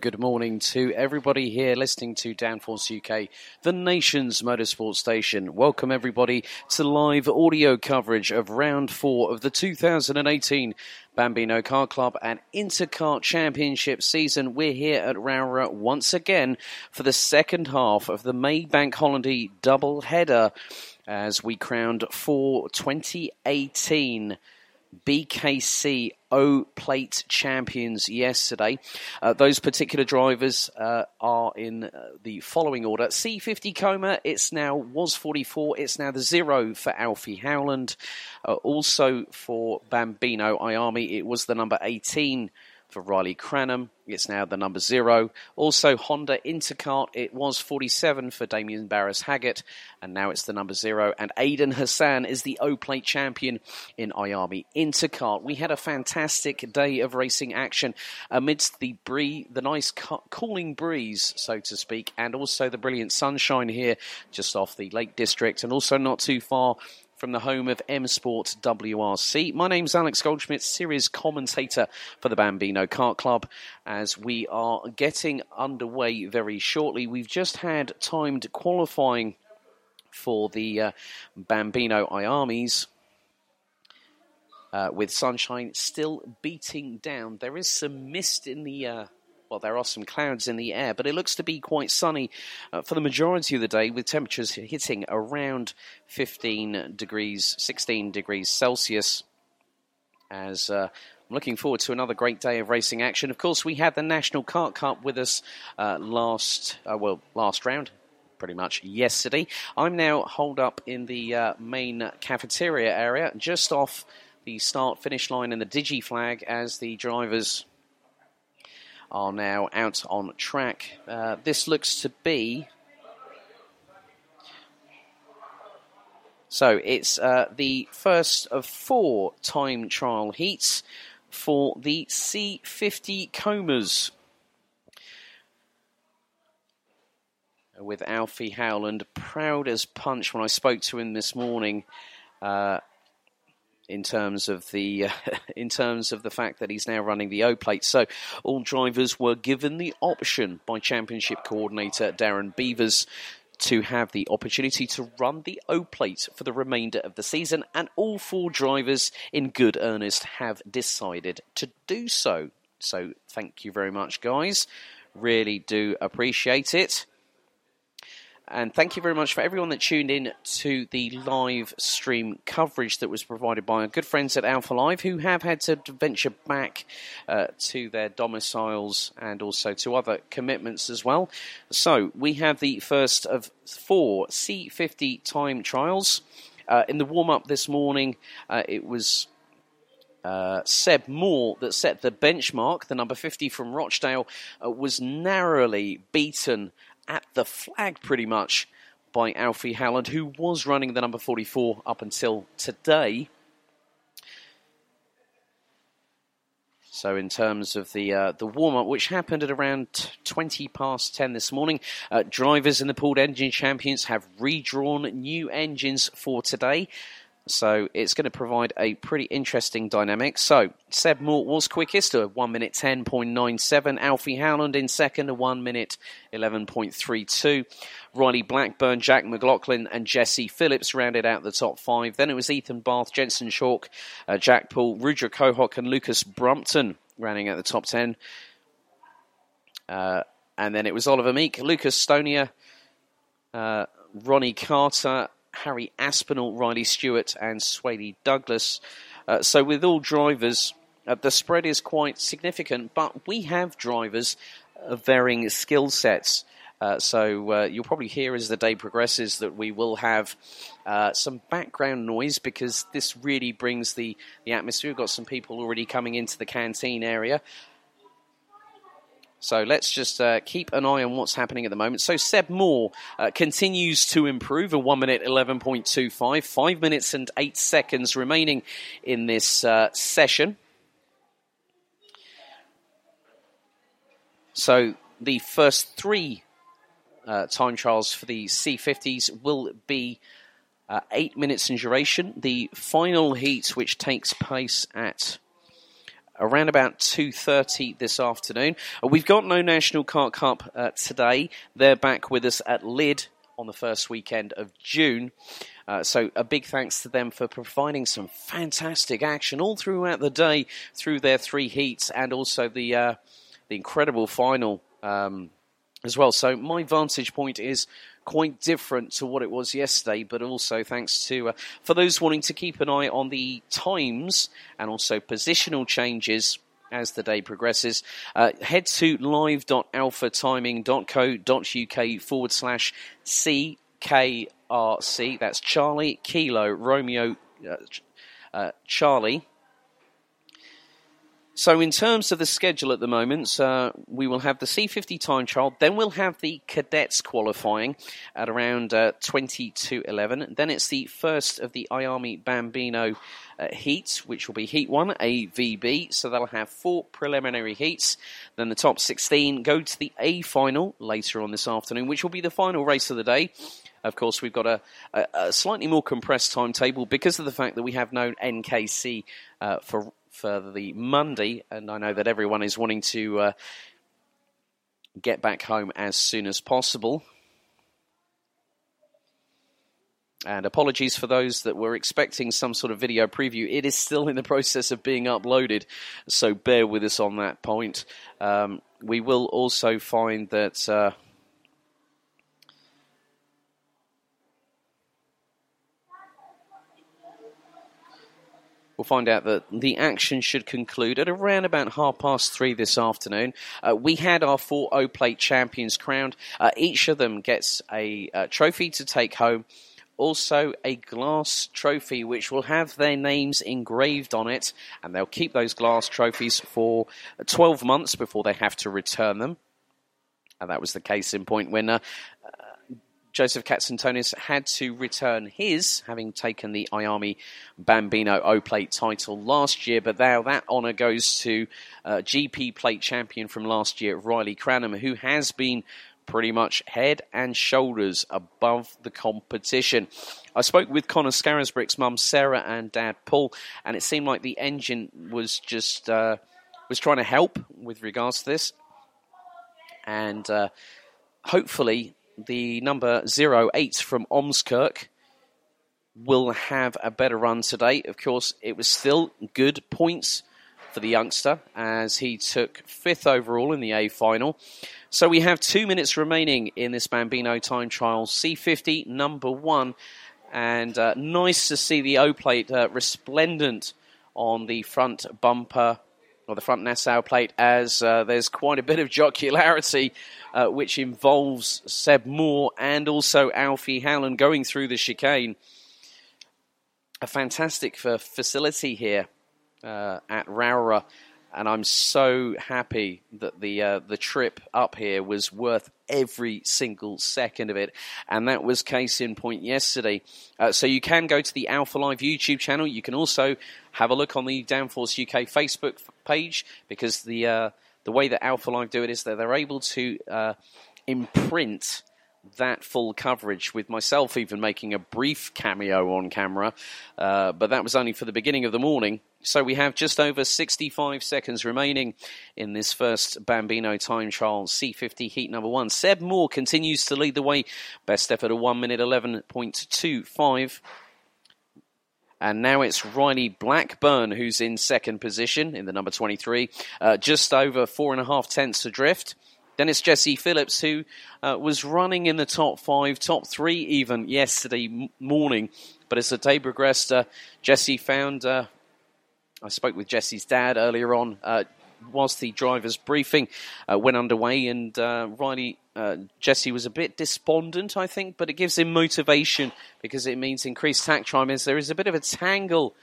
good morning to everybody here listening to Downforce UK, the nation's motorsport station. Welcome everybody to live audio coverage of round four of the 2018 Bambino Kart Club and Intercart Championship season. We're here at Rowrah once again for the second half of the May Bank Holiday double header as we crowned for 2018 BKC O Plate champions yesterday. Uh, those particular drivers uh, are in uh, the following order: C50 Comer, it's now was 44, it's now the zero for Alfie Howland. Uh, also for Bambino IAME, it was the number 18 for Riley Cranham. It's now the number zero. Also, Honda Intercart. It was 47 for Damien Barris Haggett, and now it's the number zero. And Aidan Hassan is the O Plate champion in IAME Intercart. We had a fantastic day of racing action amidst the bree, the nice cooling breeze, so to speak, and also the brilliant sunshine here just off the Lake District, and also not too far from the home of M Sport WRC. My name's Alex Goldschmidt, series commentator for the Bambino Kart Club. As we are getting underway very shortly, we've just had timed qualifying for the uh, Bambino IAMEs. Uh, with sunshine still beating down. There is some mist in the uh, well, there are some clouds in the air, but it looks to be quite sunny uh, for the majority of the day, with temperatures hitting around 15 degrees, 16 degrees Celsius. As uh, I'm looking forward to another great day of racing action. Of course, we had the National Kart Cup with us uh, last, uh, well, last round, pretty much yesterday. I'm now holed up in the uh, main cafeteria area, just off the start finish line and the Digi flag as the drivers are now out on track. Uh, this looks to be. So it's uh, the first of four time trial heats for the C50 Comers. With Alfie Howland, proud as punch when I spoke to him this morning. Uh, in terms of the uh, in terms of the fact that he's now running the O plate. So all drivers were given the option by championship coordinator Darren Beavers to have the opportunity to run the O plate for the remainder of the season, and all four drivers in good earnest have decided to do so. So thank you very much, guys. Really do appreciate it. And thank you very much for everyone that tuned in to the live stream coverage that was provided by our good friends at Alpha Live, who have had to venture back uh, to their domiciles and also to other commitments as well. So we have the first of four C50 time trials. Uh, in the warm up this morning, uh, it was uh, Seb Moore that set the benchmark. The number 50 from Rochdale uh, was narrowly beaten at the flag pretty much by Alfie Howland, who was running the number 44 up until today. So, in terms of the uh, the warm up, which happened at around 20 past 10 this morning, uh, drivers in the pooled engine champions have redrawn new engines for today. So it's going to provide a pretty interesting dynamic. So Seb Moore was quickest, a 1 minute 10.97. Alfie Howland in second, a 1 minute 11.32. Riley Blackburn, Jack McLaughlin, and Jesse Phillips rounded out the top five. Then it was Ethan Bath, Jensen Chalk, uh, Jack Poole, Rudra Kohok, and Lucas Brumpton rounding out the top 10. Uh, and then it was Oliver Meek, Lucas Stonier, uh, Ronnie Carter, Harry Aspinall, Riley Stewart, and Swaley Douglas. Uh, so, with all drivers, uh, the spread is quite significant, but we have drivers of varying skill sets. Uh, so uh, you'll probably hear as the day progresses that we will have uh, some background noise because this really brings the, the atmosphere. We've got some people already coming into the canteen area. So let's just uh, keep an eye on what's happening at the moment. So Seb Moore uh, continues to improve, a 1 minute 11.25, 5 minutes and 8 seconds remaining in this uh, session. So the first three uh, time trials for the C50s will be uh, 8 minutes in duration. The final heat, which takes place at around about 2.30 this afternoon. Uh, we've got no National Kart Cup uh, today. They're back with us at LID on the first weekend of June. Uh, so a big thanks to them for providing some fantastic action all throughout the day through their three heats and also the uh, the incredible final um, as well. So my vantage point is quite different to what it was yesterday, but also thanks to uh, for those wanting to keep an eye on the times and also positional changes as the day progresses. Uh, head to live.alphatiming.co.uk forward slash CKRC. That's Charlie Kilo Romeo uh, uh, Charlie so, in terms of the schedule at the moment, uh, we will have the C50 time trial, then we'll have the cadets qualifying at around uh, 20 to 11. Then it's the first of the IAME Bambino uh, heats, which will be Heat 1, A, V, B. So, they'll have four preliminary heats. Then the top 16 go to the A final later on this afternoon, which will be the final race of the day. Of course, we've got a, a, a, slightly more compressed timetable because of the fact that we have no NKC uh, for for the Monday, and I know that everyone is wanting to uh, get back home as soon as possible. And apologies for those that were expecting some sort of video preview. It is still in the process of being uploaded, so bear with us on that point. Um, we will also find that. Uh, We'll find out that the action should conclude at around about half past three this afternoon. Uh, we had our four O Plate champions crowned. Uh, each of them gets a, a trophy to take home also a glass trophy which will have their names engraved on it, and they'll keep those glass trophies for 12 months before they have to return them. And that was the case in point when uh, Joseph Katsantonis had to return his, having taken the IAME Bambino O Plate title last year, but now that honour goes to uh, GP Plate champion from last year, Riley Cranham, who has been pretty much head and shoulders above the competition. I spoke with Connor Scarisbrick's mum Sarah and dad Paul, and it seemed like the engine was just uh, was trying to help with regards to this, and uh, hopefully the number 08 from Ormskirk will have a better run today. Of course, it was still good points for the youngster as he took fifth overall in the A final. So we have two minutes remaining in this Bambino time trial. C50 number one. And uh, nice to see the O plate uh, resplendent on the front bumper or the front Nassau plate as uh, there's quite a bit of jocularity uh, which involves Seb Moore and also Alfie Howland going through the chicane. A fantastic uh, facility here uh, at Rowrah and I'm so happy that the uh, the trip up here was worth every single second of it, and that was case in point yesterday. Uh, so you can go to the Alpha Live YouTube channel. You can also have a look on the Downforce UK Facebook page because the uh, the way that Alpha Live do it is that they're able to uh, imprint that full coverage with myself even making a brief cameo on camera, uh, but that was only for the beginning of the morning. So we have just over 65 seconds remaining in this first Bambino time trial C50 heat number one. Seb Moore continues to lead the way, best effort of 1 minute 11.25. And now it's Riley Blackburn who's in second position in the number 23, uh, just over four and a half tenths adrift. Then it's Jesse Phillips, who uh, was running in the top five, top three even yesterday morning. But as the day progressed, uh, Jesse found. Uh, I spoke with Jesse's dad earlier on uh, whilst the driver's briefing uh, went underway, and uh, Riley Jesse was a bit despondent, I think, but it gives him motivation because it means increased tack time. As there is a bit of a tangle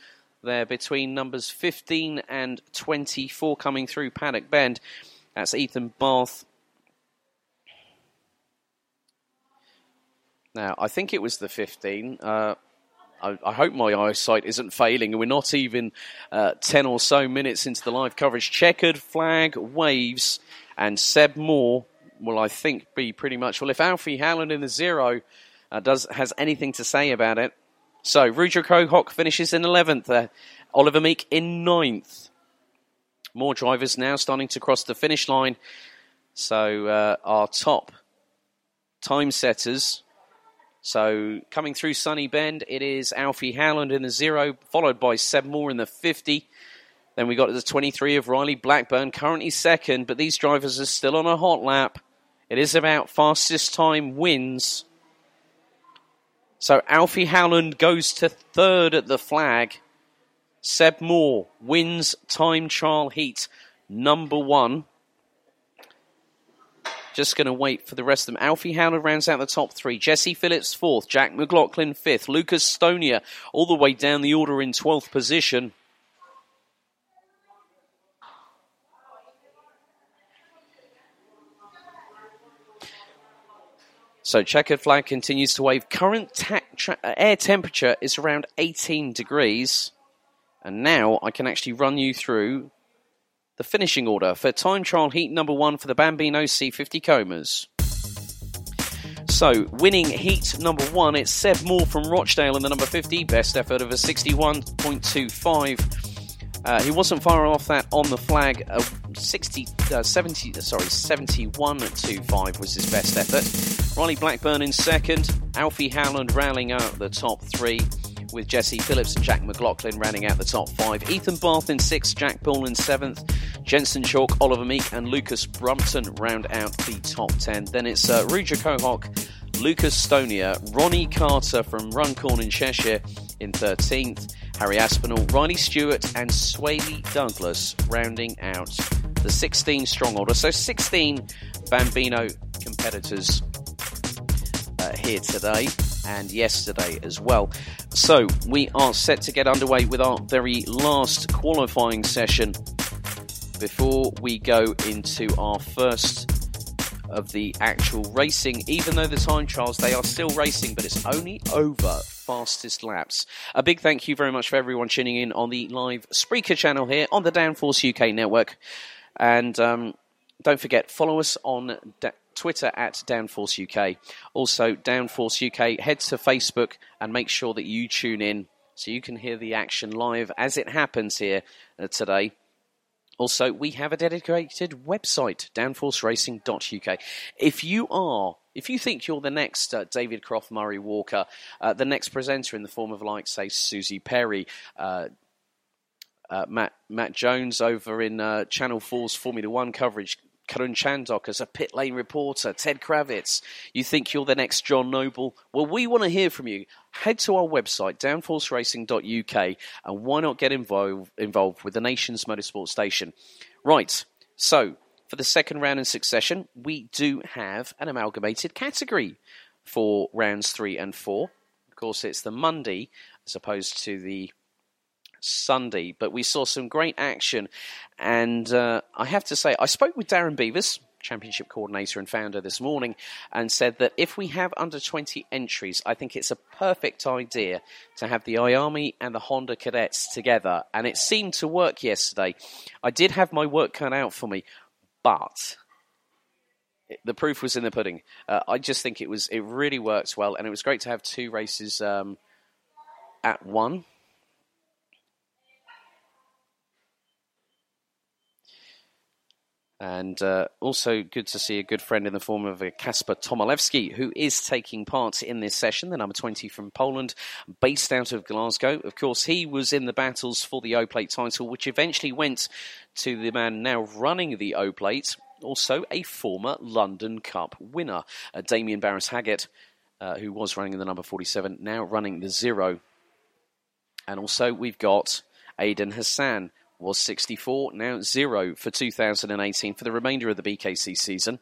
there between numbers 15 and 24 coming through Paddock Bend. That's Ethan Bath Now, I think it was the 15. I, I, hope my eyesight isn't failing, and we're not even uh, 10 or so minutes into the live coverage. Checkered flag waves, and Seb Moore will, I think, be pretty much. Well, if Alfie Howland in the zero uh, does has anything to say about it. So, Rudra Kohok finishes in 11th, uh, Oliver Meek in 9th. More drivers now starting to cross the finish line. So, uh, our top time setters so coming through Sunny Bend, it is Alfie Howland in the zero, followed by Seb Moore in the 50. Then we got the 23 of Riley Blackburn, currently second, but these drivers are still on a hot lap. It is about fastest time wins. So Alfie Howland goes to third at the flag. Seb Moore wins time trial heat number one. Just going to wait for the rest of them. Alfie Howland rounds out the top three. Jesse Phillips fourth. Jack McLaughlin fifth. Lucas Stonier all the way down the order in 12th position. So checkered flag continues to wave. Current ta- tra- uh, air temperature is around 18 degrees. And now I can actually run you through the finishing order for time trial heat number one for the Bambino C50 Comers. So, winning heat number one, it's Seb Moore from Rochdale in the number 50, best effort of a 61.25. Uh, he wasn't far off that on the flag. Uh, 60, uh, 70, sorry, 71.25 was his best effort. Riley Blackburn in second. Alfie Howland rallying out the top three with Jesse Phillips and Jack McLaughlin rounding out the top five. Ethan Bath in sixth, Jack Paul in seventh, Jensen Chalk, Oliver Meek, and Lucas Brumpton round out the top ten. Then it's uh, Rudra Kohok, Lucas Stonier, Ronnie Carter from Runcorn in Cheshire in 13th, Harry Aspinall, Riley Stewart, and Swaley Douglas rounding out the 16 strong order. So 16 Bambino competitors uh, here today and yesterday as well. So we are set to get underway with our very last qualifying session before we go into our first of the actual racing. Even though the time trials they are still racing, but it's only over fastest laps. A big thank you very much for everyone tuning in on the live Spreaker channel here on the Downforce UK network, and um, don't forget follow us on. Da- Twitter at Downforce UK. Also, Downforce UK, head to Facebook and make sure that you tune in so you can hear the action live as it happens here uh, today. Also, we have a dedicated website, downforceracing.uk. If you are, if you think you're the next uh, David Croft, Murray Walker, uh, the next presenter in the form of, like, say, Suzi Perry, uh, uh Matt Matt Jones over in uh, Channel 4's Formula One coverage, Karun Chandhok as a pit lane reporter, Ted Kravitz. You think you're the next John Noble? Well, we want to hear from you. Head to our website, downforceracing.uk, and why not get involved, involved with the nation's motorsport station? Right, so for the second round in succession, we do have an amalgamated category for rounds three and four. Of course, it's the Monday as opposed to the Sunday, but we saw some great action. And uh, I have to say, I spoke with Darren Beavers, championship coordinator and founder this morning and said that if we have under 20 entries, I think it's a perfect idea to have the IAME and the Honda cadets together. And it seemed to work yesterday. I did have my work cut out for me, but the proof was in the pudding. Uh, I just think it was it really worked well, and it was great to have two races um, at one. And uh, also good to see a good friend in the form of Kasper Tomilewski, who is taking part in this session, the number 20 from Poland, based out of Glasgow. Of course, he was in the battles for the O Plate title, which eventually went to the man now running the O Plate, also a former London Cup winner, uh, Damien Barras Haggett, uh, who was running in the number 47, now running the zero. And also we've got Aidan Hassan, was 64, now zero for 2018 for the remainder of the BKC season.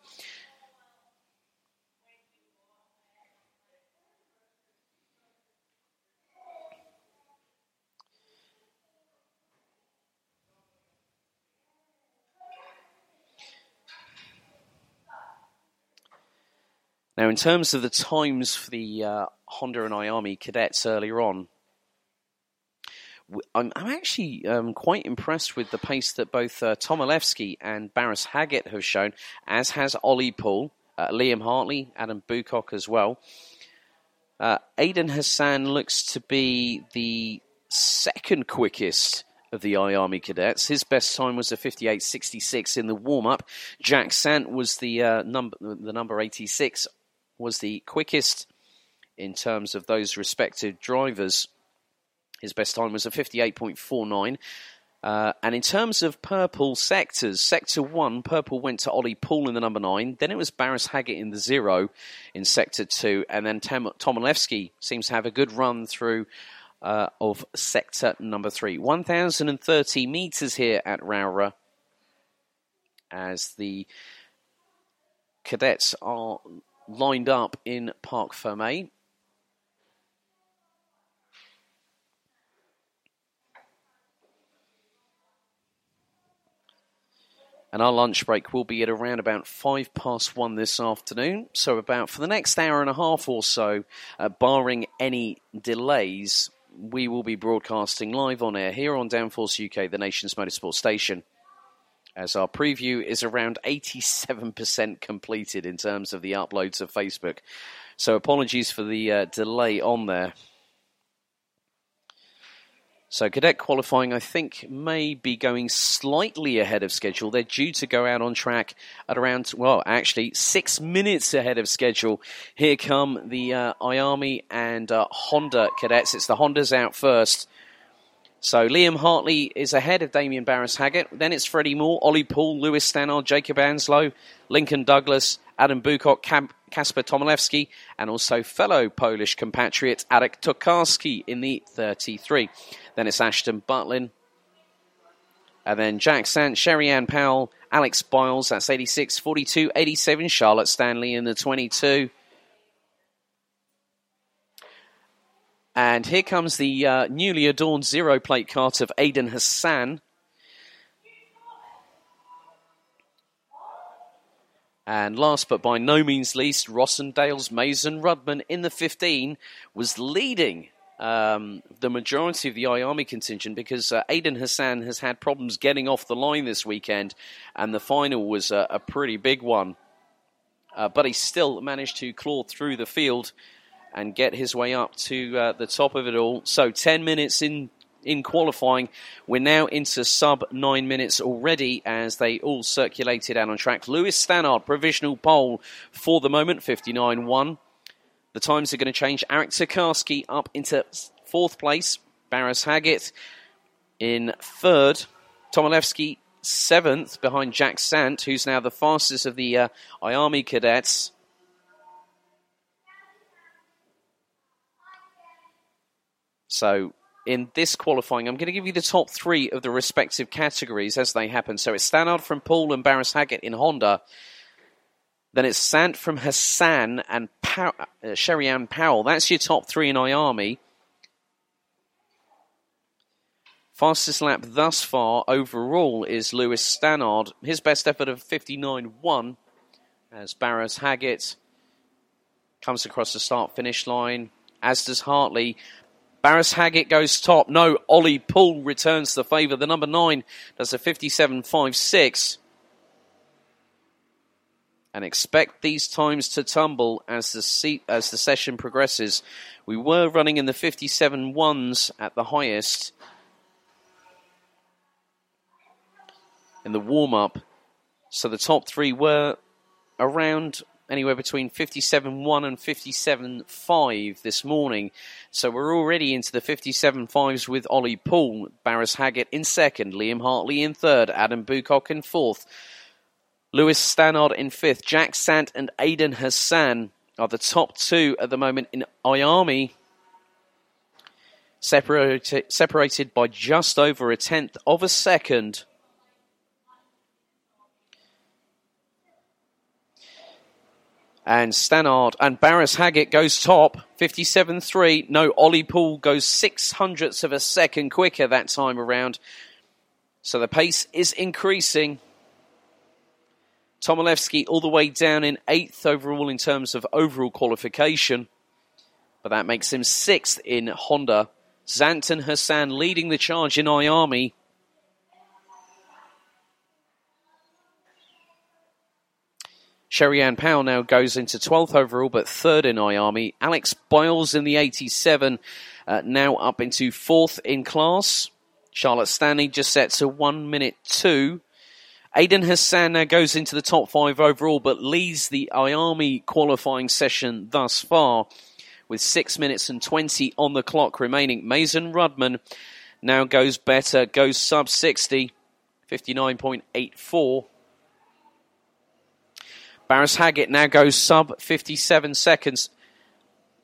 Now, in terms of the times for the uh, Honda and IAME cadets earlier on, I'm, I'm actually um, quite impressed with the pace that both uh, Tomilewski and Barras Haggett have shown, as has Ollie Poole, uh, Liam Hartley, Adam Bucock as well. Uh, Aidan Hassan looks to be the second quickest of the IAME cadets. His best time was a 58.66 in the warm up. Jack Sant was the uh, number the number 86 was the quickest in terms of those respective drivers. His best time was a 58.49. Uh, and in terms of purple sectors, sector one, purple went to Ollie Poole in the number nine. Then it was Barras Haggett in the zero in sector two. And then Tom- Tomilewski seems to have a good run through uh, of sector number three. 1,030 metres here at Rowrah as the cadets are lined up in Parc Fermé. And our lunch break will be at around about five past one this afternoon. So, about for the next hour and a half or so, uh, barring any delays, we will be broadcasting live on air here on Downforce UK, the nation's motorsport station. As our preview is around 87% completed in terms of the uploads of Facebook. So, apologies for the uh, delay on there. So cadet qualifying, I think, may be going slightly ahead of schedule. They're due to go out on track at around, well, actually six minutes ahead of schedule. Here come the uh, IAME and uh, Honda cadets. It's the Hondas out first. So Liam Hartley is ahead of Damien Barris Haggett. Then it's Freddie Moore, Ollie Poole, Lewis Stannard, Jacob Anslow, Lincoln Douglas, Adam Bucock, Kasper Tomilewski, and also fellow Polish compatriot Arek Tokarski in the 33. Then it's Ashton Butlin. And then Jack Sant, Sherry Ann Powell, Alex Biles, that's 86, 42, 87, Charlotte Stanley in the 22. And here comes the uh, newly adorned zero plate kart of Aidan Hassan. And last but by no means least, Rossendale's Mason Rudman in the 15 was leading um, the majority of the IAME contingent because uh, Aidan Hassan has had problems getting off the line this weekend, and the final was a, a pretty big one. Uh, but he still managed to claw through the field and get his way up to uh, the top of it all. So 10 minutes in in qualifying. We're now into sub nine minutes already as they all circulated out on track. Lewis Stannard, provisional pole for the moment, 59 1. The times are going to change. Arek Tokarski up into fourth place. Barras Haggett in third. Tomilewski seventh behind Jack Sant, who's now the fastest of the uh, IAME cadets. So in this qualifying, I'm going to give you the top three of the respective categories as they happen. So it's Stannard from Paul and Barras Haggett in Honda. Then it's Sant from Hassan and Pow- uh, Sherry Ann Powell. That's your top three in IAME. Fastest lap thus far overall is Lewis Stannard. His best effort of 59.1 as Barros Haggett comes across the start finish line, as does Hartley. Barros Haggett goes top. No, Ollie Poole returns the favour. The number nine does a 57.56. And expect these times to tumble as the as the session progresses. We were running in the 57 ones at the highest in the warm up. So the top three were around anywhere between 57.1 and 57.5 this morning. So we're already into the 57.5s with Ollie Poole, Barros Haggett in second, Liam Hartley in third, Adam Bucock in fourth, Lewis Stannard in fifth, Jack Sant and Aidan Hassan are the top two at the moment in IAME. Separated, separated by just over a tenth of a second And Stannard and Barris Haggett goes top, 57.3. No, Ollie Poole goes six hundredths of a second quicker that time around. So the pace is increasing. Tomilewski all the way down in eighth overall in terms of overall qualification. But that makes him sixth in Honda. Zanton Hassan leading the charge in IAME. Sherry Ann Powell now goes into 12th overall, but third in IAME. Alex Biles in the 87, uh, now up into fourth in class. Charlotte Stanley just sets a 1 minute 2. Aidan Hassan now goes into the top five overall, but leads the IAME qualifying session thus far with 6 minutes and 20 on the clock remaining. Mason Rudman now goes better, goes sub 60, 59.84. Barros Haggett now goes sub 57 seconds.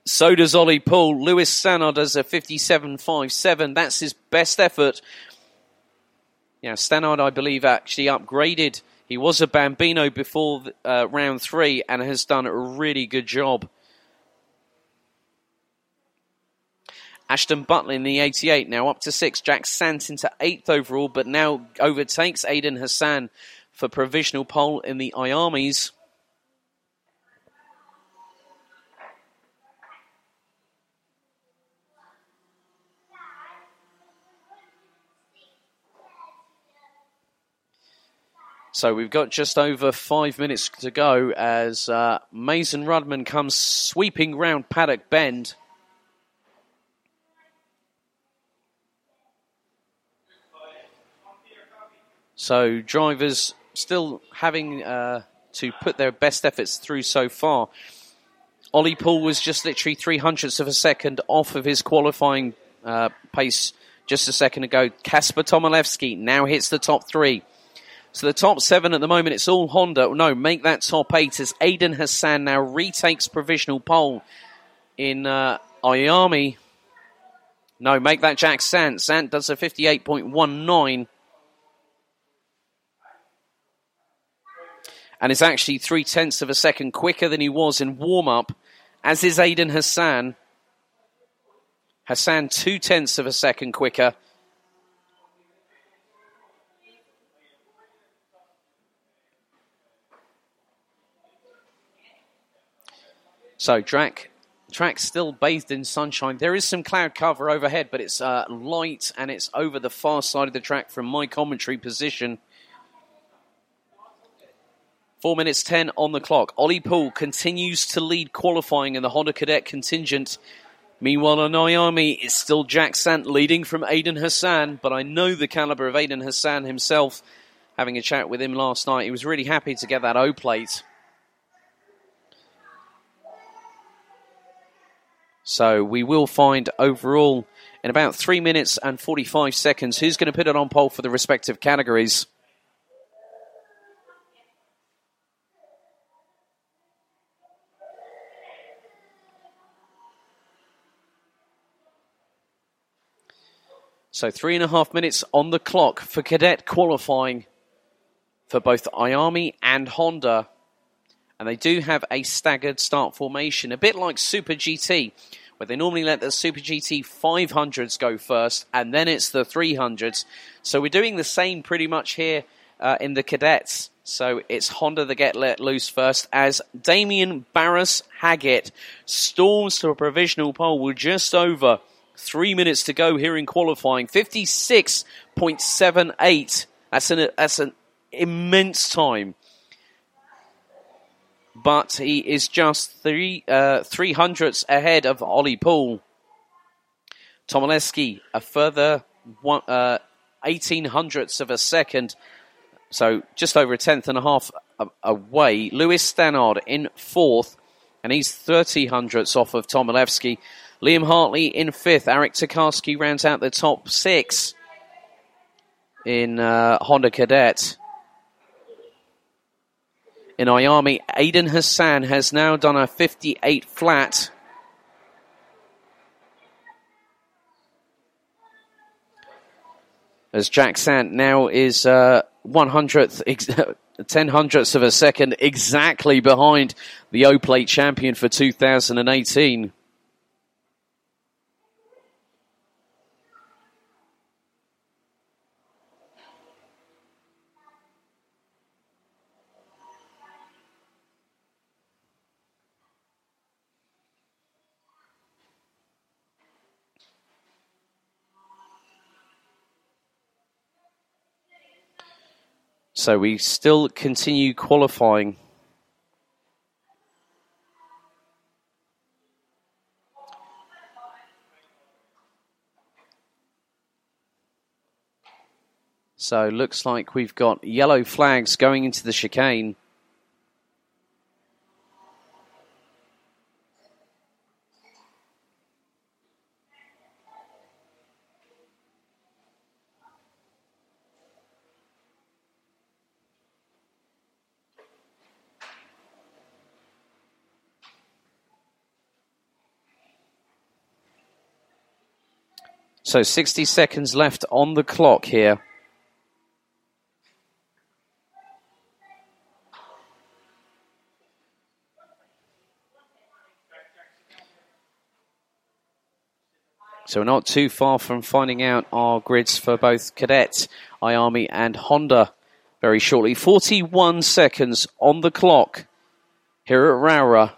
So does Ollie Poole. Lewis Stannard does a 57.57. That's his best effort. Yeah, Stannard, I believe, actually upgraded. He was a Bambino before uh, round three and has done a really good job. Ashton Butler in the 88, now up to six. Jack Sant into eighth overall, but now overtakes Aidan Hassan for provisional pole in the IAMEs. So we've got just over five minutes to go as uh, Mason Rudman comes sweeping round Paddock Bend. So drivers still having uh, to put their best efforts through so far. Ollie Poole was just literally three hundredths of a second off of his qualifying uh, pace just a second ago. Kasper Tomilewski now hits the top three. So the top seven at the moment, it's all Honda. No, make that top eight as Aidan Hassan now retakes provisional pole in uh, IAME. No, make that Jack Sant. Sant does a 58.19. And is actually three tenths of a second quicker than he was in warm up, as is Aidan Hassan. Hassan two tenths of a second quicker. So track track still bathed in sunshine. There is some cloud cover overhead, but it's uh, light and it's over the far side of the track from my commentary position. Four minutes ten on the clock. Ollie Poole continues to lead qualifying in the Honda Cadet contingent. Meanwhile, on IAME, it's still Jack Sant leading from Aidan Hassan, but I know the caliber of Aidan Hassan himself. Having a chat with him last night, he was really happy to get that O plate. So we will find overall in about three minutes and 45 seconds who's going to put it on pole for the respective categories. So three and a half minutes on the clock for cadet qualifying for both IAME and Honda and they do have a staggered start formation, a bit like Super GT, where they normally let the Super GT 500s go first, and then it's the 300s. So we're doing the same pretty much here uh, in the cadets. So it's Honda that get let loose first as Damien Barras Haggett storms to a provisional pole with just over three minutes to go here in qualifying. 56.78. That's an, that's an immense time. But he is just three uh, three hundredths ahead of Ollie Poole. Tomaleski a further one, uh, 18 hundredths of a second so just over a tenth and a half away. Lewis Stannard in fourth, and he's 30 hundredths off of Tomilewski. Liam Hartley in fifth. Eric Tokarski rounds out the top six in uh, Honda Cadet. In IAME, Aidan Hassan has now done a 58 flat. As Jack Sant now is uh, one hundredth, ten hundredths of a second exactly behind the O Plate champion for 2018. So we still continue qualifying. So looks like we've got yellow flags going into the chicane. So 60 seconds left on the clock here. So we're not too far from finding out our grids for both Cadet, IAME and Honda very shortly. 41 seconds on the clock here at Rowrah.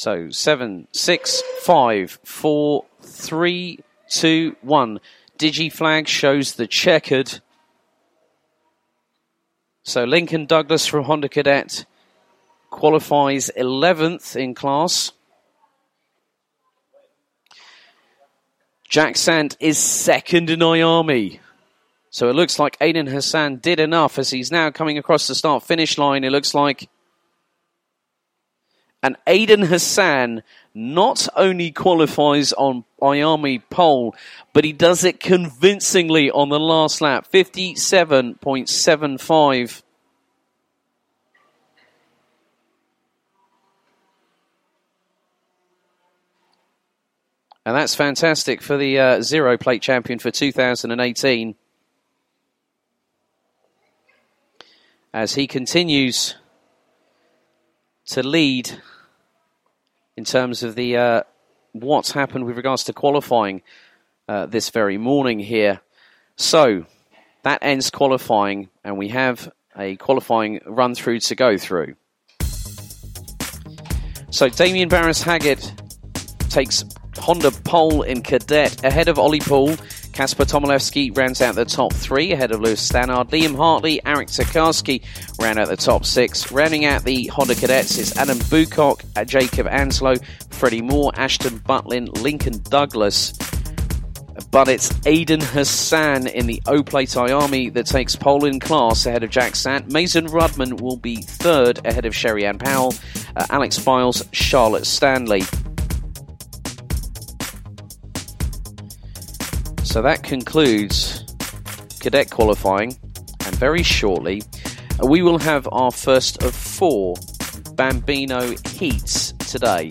So seven, six, five, four, three, two, one. Digi flag shows the checkered. So Lincoln Douglas from Honda Cadet qualifies 11th in class. Jack Sant is second in IAME. So it looks like Aidan Hassan did enough as he's now coming across the start finish line. It looks like and Aidan Hassan not only qualifies on IAME pole, but he does it convincingly on the last lap, 57.75. And that's fantastic for the uh, zero plate champion for 2018. As he continues to lead in terms of the uh, what's happened with regards to qualifying uh, this very morning here. So that ends qualifying, and we have a qualifying run through to go through. So Damien Barris Haggett takes Honda pole in cadet ahead of Ollie Poole. Kasper Tomilewski rounds out the top three ahead of Lewis Stannard. Liam Hartley, Eric Tokarski round out the top six. Rounding out the Honda Cadets is Adam Bucock, Jacob Anslow, Freddie Moore, Ashton Butlin, Lincoln Douglas. But it's Aidan Hassan in the O-Plate IAME that takes pole in class ahead of Jack Sant. Mason Rudman will be third ahead of Sherry Ann Powell, uh, Alex Files, Charlotte Stanley. So that concludes cadet qualifying, and very shortly uh, we will have our first of four Bambino heats today.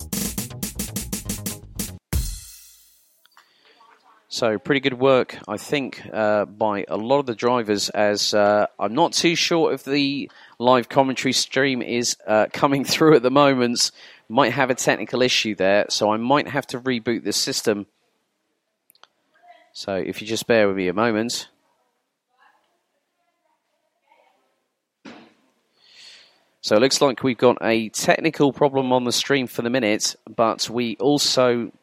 So pretty good work, I think, uh, by a lot of the drivers. As uh, I'm not too sure if the live commentary stream is uh, coming through at the moment. Might have a technical issue there, so I might have to reboot the system. So if you just bear with me a moment. So it looks like we've got a technical problem on the stream for the minute, but we also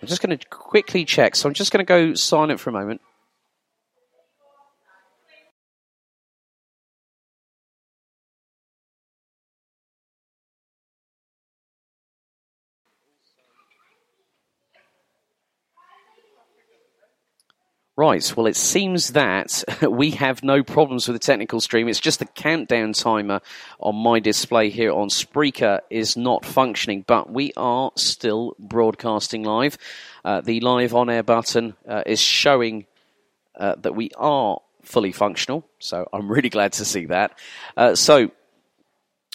I'm just going to quickly check. So I'm just going to go silent for a moment. Right, well, it seems that we have no problems with the technical stream. It's just the countdown timer on my display here on Spreaker is not functioning, but we are still broadcasting live. Uh, the live on air button uh, is showing uh, that we are fully functional, so I'm really glad to see that. Uh, so,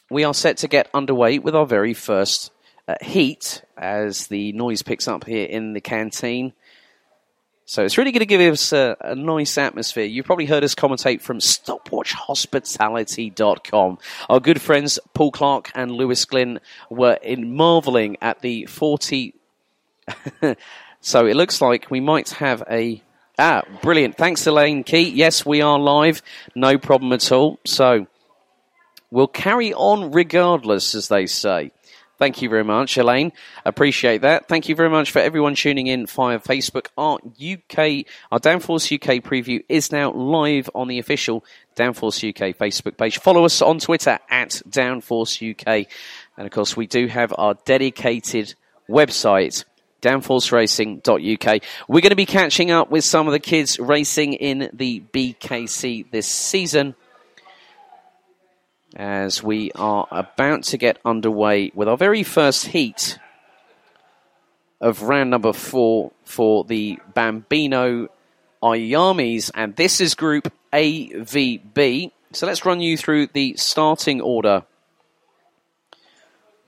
we are set to get underway with our very first uh, heat as the noise picks up here in the canteen. So it's really going to give us a, a, nice atmosphere. You've probably heard us commentate from stopwatchhospitality.com. Our good friends Paul Clark and Lewis Glynn were in marveling at the 40. so it looks like we might have a. Ah, brilliant. Thanks, Elaine Key. Yes, we are live. No problem at all. So we'll carry on regardless, as they say. Thank you very much, Elaine. Appreciate that. Thank you very much for everyone tuning in via Facebook. Our UK, our Downforce UK preview is now live on the official Downforce UK Facebook page. Follow us on Twitter at Downforce UK. And of course, we do have our dedicated website, downforceracing.uk. We're going to be catching up with some of the kids racing in the BKC this season as we are about to get underway with our very first heat of round number four for the Bambino IAMEs, and this is Group AVB. So let's run you through the starting order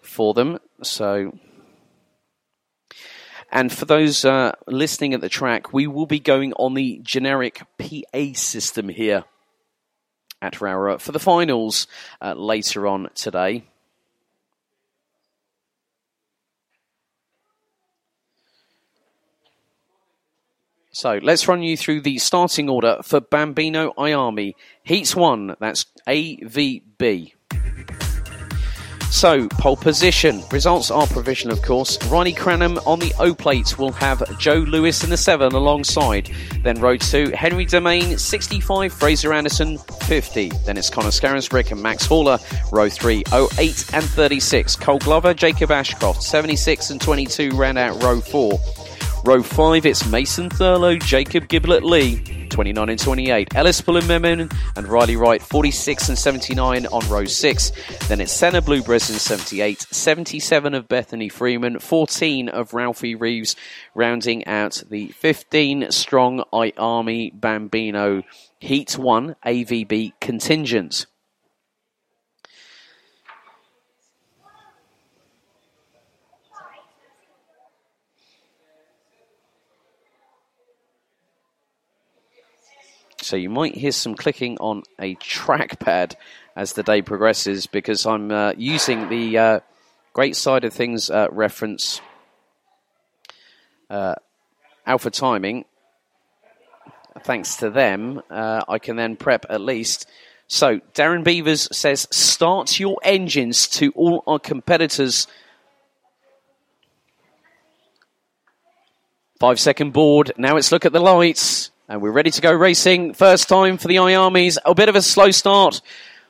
for them. So, and for those uh, listening at the track, we will be going on the generic PA system here at Rowrah for the finals uh, later on today. So let's run you through the starting order for Bambino IAME. Heats 1, that's AVB. So, pole position. Results are provisional, of course. Ronnie Cranham on the O plate will have Joe Lewis in the 7 alongside. Then row 2, Henry Domain 65, Fraser Anderson 50. Then it's Connor Scarisbrick and Max Haller. Row 3, 08 and 36. Cole Glover, Jacob Ashcroft 76 and 22 round out row 4. Row 5, it's Mason Thurlow, Jacob Giblet Lee, 29 and 28. Ellis Pullen and Riley Wright, 46 and 79 on row 6. Then it's Senna Blue Breslin, 78. 77 of Bethany Freeman, 14 of Ralphie Reeves, rounding out the 15 strong IAME Bambino Heat 1 AVB contingent. So you might hear some clicking on a trackpad as the day progresses because I'm uh, using the uh, Great Side of Things uh, reference uh, alpha timing. Thanks to them, uh, I can then prep at least. So Darren Beavers says, start your engines to all our competitors. Five second board. Now it's look at the lights. And we're ready to go racing. First time for the IAMEs. A bit of a slow start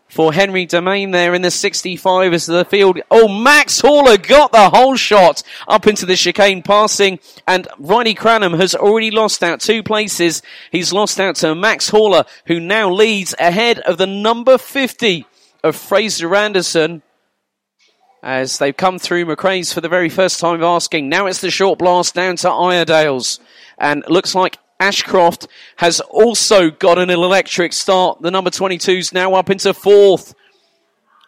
for Henry Domain there in the 65 as the field. Oh, Max Haller got the whole shot up into the chicane passing and Riley Cranham has already lost out two places. He's lost out to Max Haller who now leads ahead of the number 50 of Fraser Anderson as they've come through McRae's for the very first time asking. Now it's the short blast down to Iredale's and looks like Ashcroft has also got an electric start. The number 22 is now up into fourth.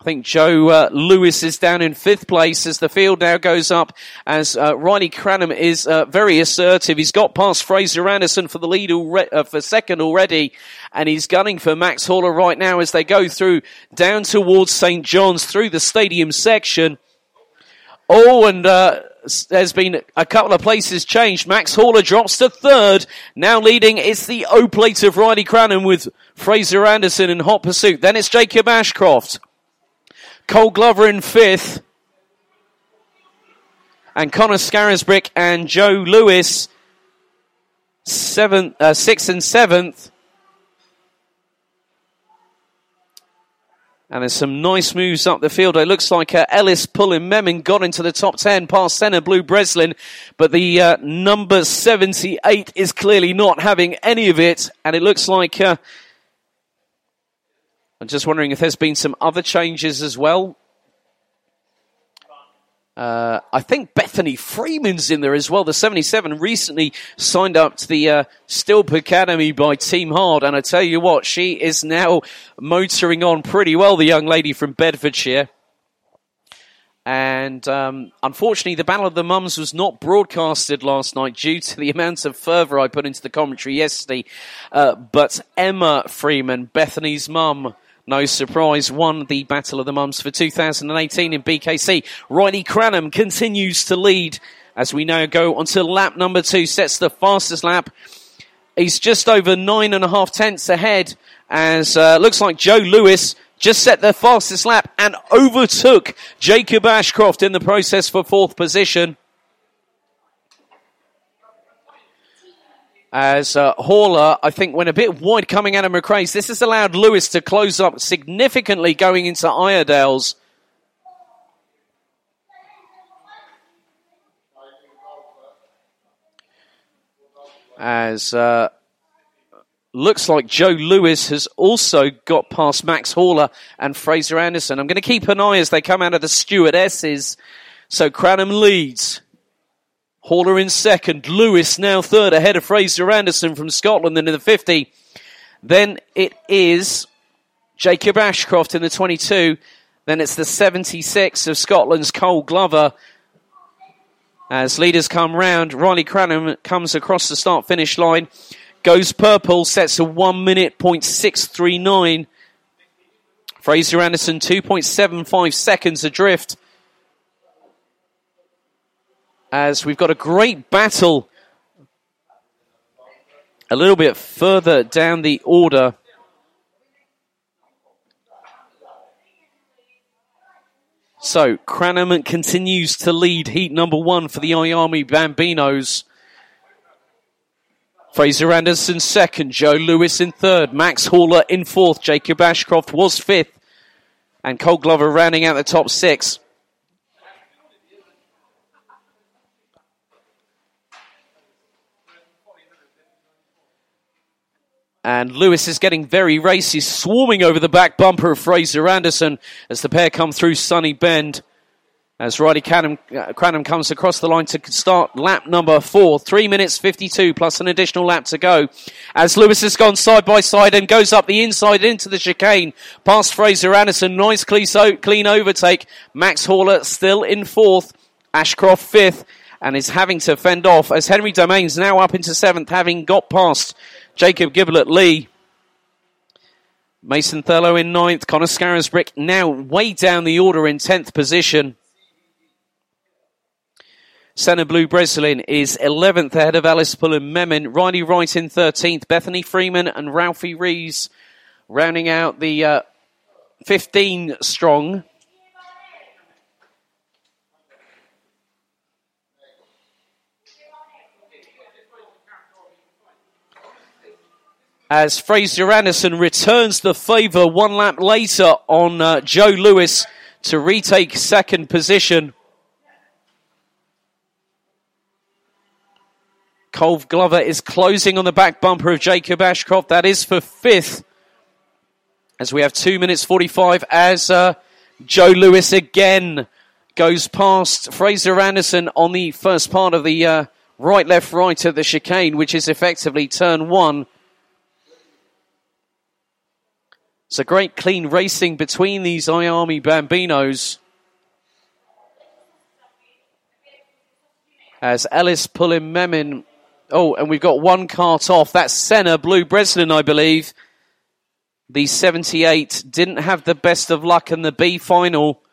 I think Joe uh, Lewis is down in fifth place as the field now goes up as uh, Riley Cranham is uh, very assertive. He's got past Fraser Anderson for the lead already, uh, for second already and he's gunning for Max Haller right now as they go through down towards St. John's through the stadium section. Oh, and uh, there's been a couple of places changed. Max Haller drops to third. Now leading, it's the O plate of Riley Cranham with Fraser Anderson in hot pursuit. Then it's Jacob Ashcroft. Cole Glover in fifth. And Connor Scarisbrick and Joe Lewis, seventh, uh, sixth and seventh. And there's some nice moves up the field. It looks like uh, Ellis pulling Memon got into the top 10 past Senna Blue Breslin, but the uh, number 78 is clearly not having any of it. And it looks like, uh, I'm just wondering if there's been some other changes as well. Uh, I think Bethany Freeman's in there as well. The 77 recently signed up to the uh, Stilp Academy by Team Hard, and I tell you what, she is now motoring on pretty well, the young lady from Bedfordshire. And um, unfortunately, the Battle of the Mums was not broadcasted last night due to the amount of fervour I put into the commentary yesterday. Uh, but Emma Freeman, Bethany's mum, no surprise, won the Battle of the Mums for 2018 in BKC. Riley Cranham continues to lead as we now go until lap number two, sets the fastest lap. He's just over nine and a half tenths ahead as uh, looks like Joe Lewis just set the fastest lap and overtook Jacob Ashcroft in the process for fourth position. As uh, Haller, I think, went a bit wide coming out of McRae's. This has allowed Lewis to close up significantly going into Iredale's. As uh, looks like Joe Lewis has also got past Max Haller and Fraser Anderson. I'm going to keep an eye as they come out of the stewardesses. So Cranham leads. Haller in second. Lewis now third ahead of Fraser Anderson from Scotland in the 50. Then it is Jacob Ashcroft in the 22. Then it's the 76 of Scotland's Cole Glover. As leaders come round, Riley Cranham comes across the start finish line, goes purple, sets a 1 minute point 639. Fraser Anderson 2.75 seconds adrift as we've got a great battle a little bit further down the order. So, Cranham continues to lead heat number one for the IAME Bambinos. Fraser Anderson second, Joe Lewis in third, Max Haller in fourth, Jacob Ashcroft was fifth, and Cole Glover rounding out the top six. And Lewis is getting very racy, swarming over the back bumper of Fraser Anderson as the pair come through Sunny Bend. As Riley Cranham, uh, Cranham comes across the line to start lap number four, three minutes 52 plus an additional lap to go. As Lewis has gone side by side and goes up the inside into the chicane, past Fraser Anderson, nice clean overtake. Max Horler still in fourth, Ashcroft fifth, and is having to fend off as Henry Domain's now up into seventh, having got past Jacob Giblet Lee. Mason Thurlow in ninth, Connor Scarisbrick now way down the order in tenth position. Senna Blue Breslin is 11th ahead of Alice Pullen Memon. Riley Wright in 13th. Bethany Freeman and Ralphie Rees rounding out the uh, 15 strong. As Fraser Anderson returns the favour one lap later on uh, Joe Lewis to retake second position. Cole Glover is closing on the back bumper of Jacob Ashcroft. That is for fifth. As we have two minutes 45 as uh, Joe Lewis again goes past Fraser Anderson on the first part of the uh, right, left, right of the chicane, which is effectively turn one. It's a great clean racing between these IAME Bambinos. As Ellis Pulling Memin. Oh, and we've got one kart off. That's Senna, Blue Breslin, I believe. The 78 didn't have the best of luck in the B final.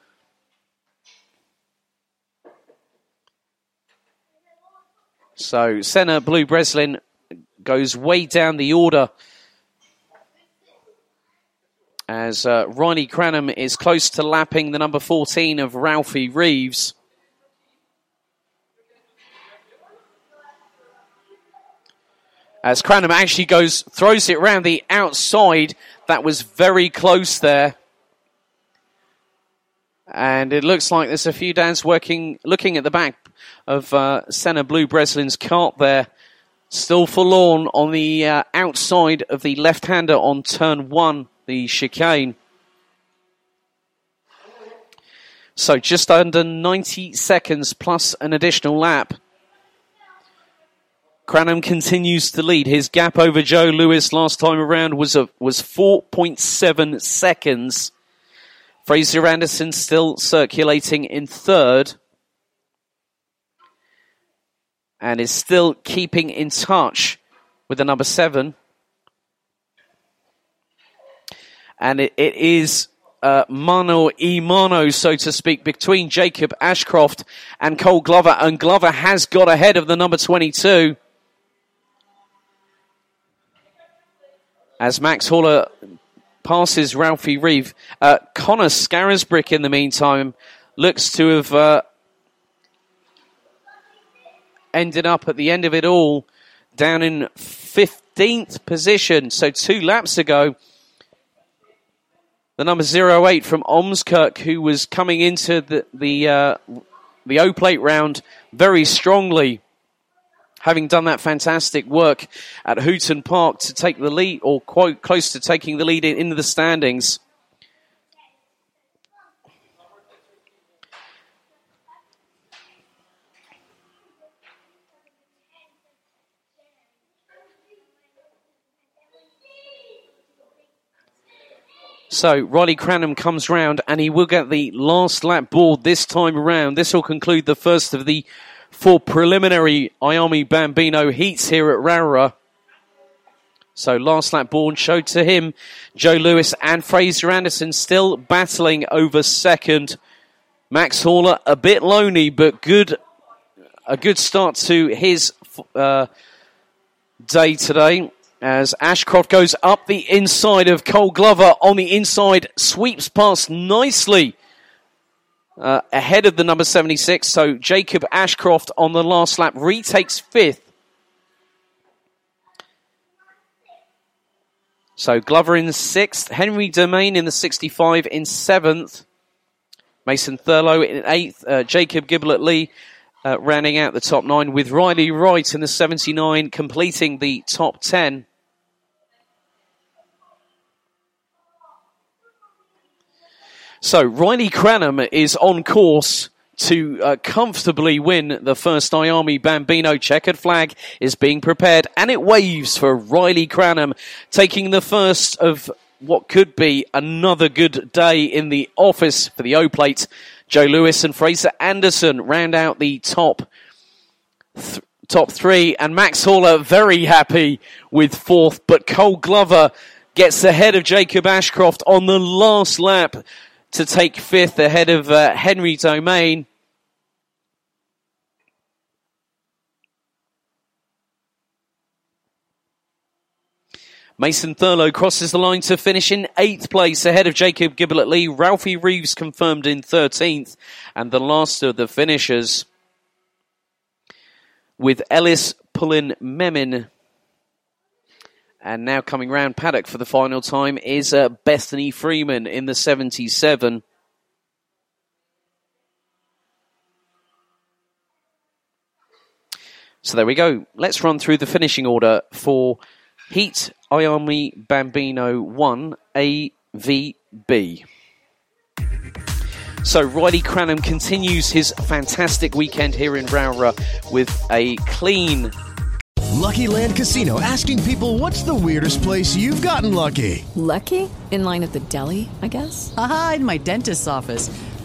So Senna, Blue Breslin goes way down the order as uh, Riley Cranham is close to lapping the number 14 of Ralphie Reeves. As Cranham actually goes, throws it around the outside. That was very close there. And it looks like there's a few downs working, looking at the back of uh, Senna Blue Breslin's kart there. Still forlorn on the uh, outside of the left hander on turn one, the chicane. So just under 90 seconds plus an additional lap. Cranham continues to lead. His gap over Joe Lewis last time around was a, was 4.7 seconds. Fraser Anderson still circulating in third. And is still keeping in touch with the number seven. And it, it is uh, mano e mano, so to speak, between Jacob Ashcroft and Cole Glover. And Glover has got ahead of the number 22. as Max Horler passes Ralphie Reeve. Uh, Connor Scarisbrick, in the meantime, looks to have uh, ended up at the end of it all down in 15th position. So two laps ago, the number 08 from Ormskirk, who was coming into the the, uh, the O plate round very strongly, having done that fantastic work at Hooton Park to take the lead, or quite close to taking the lead in the standings. So Riley Cranham comes round and he will get the last lap board this time around. This will conclude the first of the four preliminary IAME Bambino heats here at Rowrah. So last lap born showed to him Joe Lewis and Fraser Anderson still battling over second. Max Haller a bit lonely, but good, a good start to his uh, day today. As Ashcroft goes up the inside of Cole Glover on the inside, sweeps past nicely uh, ahead of the number 76. So Jacob Ashcroft on the last lap retakes fifth. So Glover in sixth, Henry Domain in the 65 in seventh, Mason Thurlow in eighth, uh, Jacob Giblet Lee uh, rounding out the top nine with Riley Wright in the 79 completing the top 10. So Riley Cranham is on course to uh, comfortably win the first IAME Bambino. Checkered flag is being prepared and it waves for Riley Cranham taking the first of what could be another good day in the office for the O plate Joe Lewis and Fraser Anderson round out the top th- top three, and Max Haller very happy with fourth, but Cole Glover gets ahead of Jacob Ashcroft on the last lap to take fifth ahead of uh, Henry Domain. Mason Thurlow crosses the line to finish in eighth place ahead of Jacob Gibblet Lee. Ralphie Reeves confirmed in 13th. And the last of the finishers with Ellis pulling Memin. And now coming round paddock for the final time is uh, Bethany Freeman in the 77. So there we go. Let's run through the finishing order for Heat IAME Bambino 1 AVB. So Riley Cranham continues his fantastic weekend here in Rowrah with a clean. Lucky Land Casino asking people what's the weirdest place you've gotten lucky? Lucky? In line at the deli, I guess? Aha, in my dentist's office.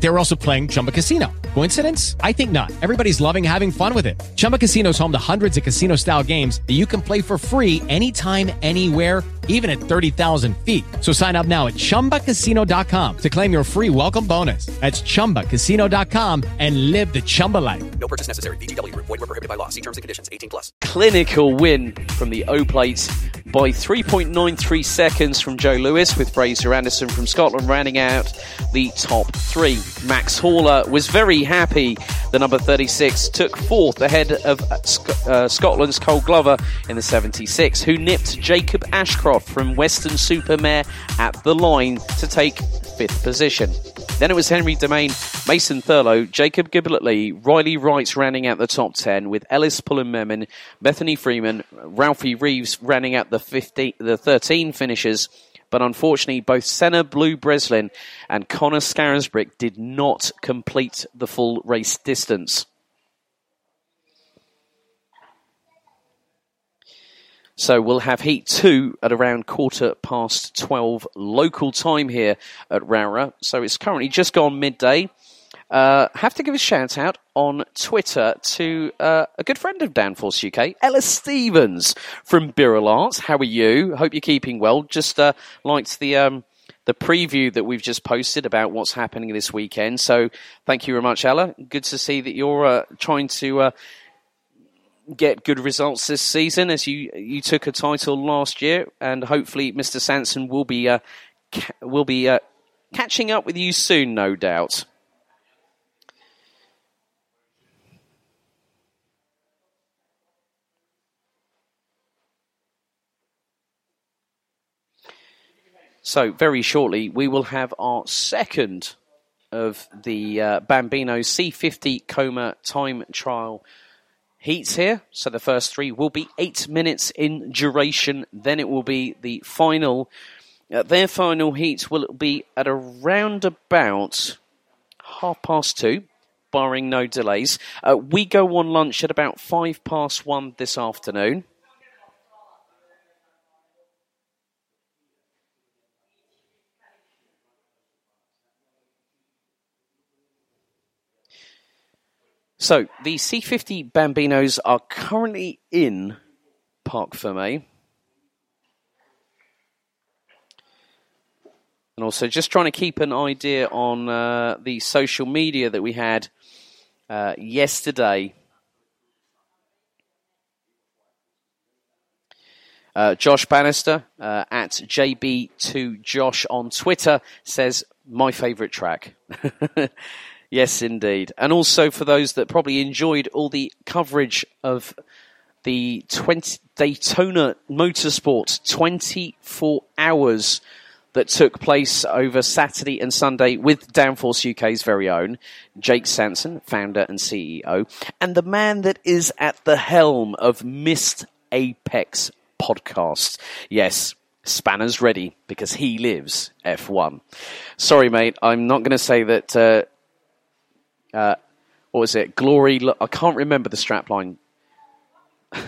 They were also playing Chumba Casino. Coincidence? I think not. Everybody's loving having fun with it. Chumba Casino is home to hundreds of casino-style games that you can play for free anytime, anywhere even at 30,000 feet. So sign up now at ChumbaCasino.com to claim your free welcome bonus. That's ChumbaCasino.com and live the Chumba life. No purchase necessary. VGW. Void were prohibited by law. See terms and conditions. 18 plus. Clinical win from the O plate by 3.93 seconds from Joe Lewis, with Fraser Anderson from Scotland rounding out the top three. Max Haller was very happy. The number 36 took fourth ahead of uh, uh, Scotland's Cole Glover in the 76, who nipped Jacob Ashcroft from Weston-super-Mare at the line to take fifth position. Then it was Henry Domain, Mason Thurlow, Jacob Gibblet Lee, Riley Wright rounding out the top 10, with Ellis Pullen Merman, Bethany Freeman, Ralphie Reeves rounding out the 50, the 13 finishers. But unfortunately, both Senna Blue Breslin and Connor Scarisbrick did not complete the full race distance. So we'll have heat two at around quarter past 12 local time here at Rowrah. So it's currently just gone midday. Uh, have to give a shout out on Twitter to uh, a good friend of Downforce UK, Ella Stevens from Birrell Arts. How are you? Hope you're keeping well. Just uh, liked the um, the preview that we've just posted about what's happening this weekend. So thank you very much, Ella. Good to see that you're uh, trying to uh, get good results this season as you you took a title last year, and hopefully Mr. Sanson will be uh, ca- will be catching up with you soon, no doubt. So very shortly we will have our second of the uh, Bambino C50 Comer time trial heats here. So the first three will be eight minutes in duration. Then it will be the final. Uh, their final heat will be at around about half past two, barring no delays. Uh, we go on lunch at about five past one this afternoon. So the C50 Bambinos are currently in Parc Ferme. And also just trying to keep an idea on uh, the social media that we had uh, yesterday. Uh, Josh Bannister uh, at JB2Josh on Twitter says, my favourite track. yes, indeed. And also for those that probably enjoyed all the coverage of the 20 Daytona Motorsport 24 hours that took place over Saturday and Sunday with Downforce UK's very own Jake Sanson, founder and CEO, and the man that is at the helm of Missed Apex podcast. Yes, Spanner's ready because he lives F1. Sorry, mate, I'm not going to say that. Uh, uh, what was it? Glory. I can't remember the strapline. what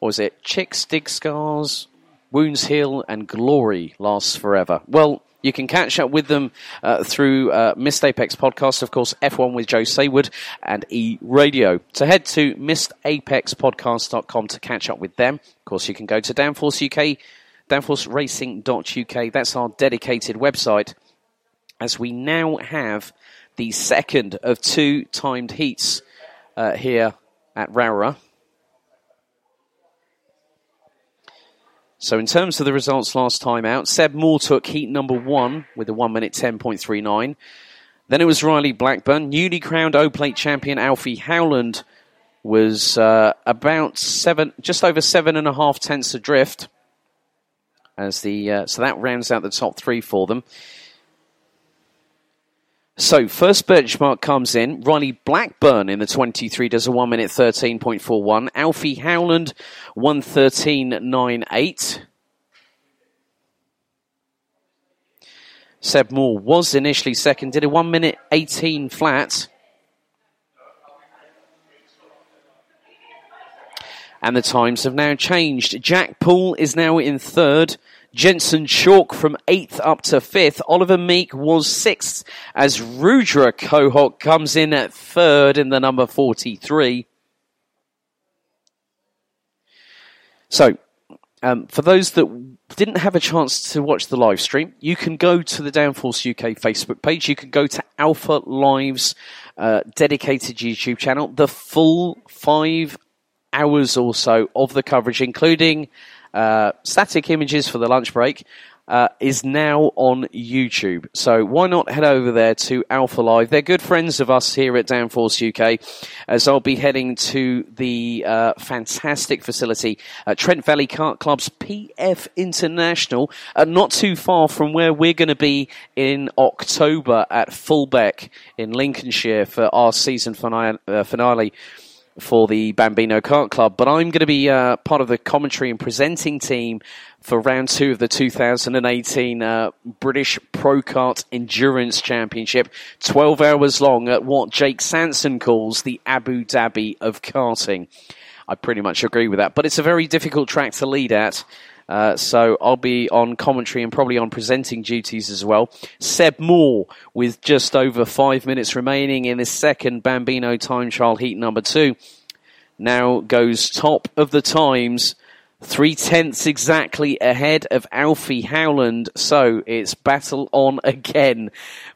was it? Chicks dig scars, wounds heal, and glory lasts forever. Well, you can catch up with them uh, through uh, Missed Apex podcast, of course, F1 with Joe Saywood and E Radio. So head to missedapexpodcast.com to catch up with them. Of course, you can go to Downforce UK, downforceracing.uk. That's our dedicated website. As we now have the second of two timed heats uh, here at Rowrah. So, in terms of the results last time out, Seb Moore took heat number one with a 1 minute 10.39. Then it was Riley Blackburn. Newly crowned O Plate champion Alfie Howland was uh, about seven, just over seven and a half tenths adrift. As the uh, so that rounds out the top three for them. So, first benchmark comes in. Riley Blackburn in the 23 does a 1 minute 13.41. Alfie Howland, 113.98. Seb Moore was initially second, did a 1 minute 18 flat. And the times have now changed. Jack Poole is now in third. Jensen Chalk from eighth up to fifth. Oliver Meek was sixth as Rudra Kohok comes in at third in the number 43. So, um, for those that didn't have a chance to watch the live stream, you can go to the Downforce UK Facebook page. You can go to Alpha Live's uh, dedicated YouTube channel. The full five hours or so of the coverage, including uh, static images for the lunch break, uh, is now on YouTube. So why not head over there to Alpha Live? They're good friends of us here at Downforce UK, as I'll be heading to the uh, fantastic facility, uh, Trent Valley Kart Club's PF International, uh, not too far from where we're going to be in October at Fulbeck in Lincolnshire for our season finale. Uh, finale for the Bambino Kart Club, but I'm going to be uh, part of the commentary and presenting team for round two of the 2018 uh, British Pro Kart Endurance Championship, 12 hours long at what Jake Sanson calls the Abu Dhabi of karting. I pretty much agree with that, but it's a very difficult track to lead at. Uh, so I'll be on commentary and probably on presenting duties as well. Seb Moore with just over five minutes remaining in his second Bambino time trial heat number two. Now goes top of the times. Three tenths exactly ahead of Alfie Howland. So it's battle on again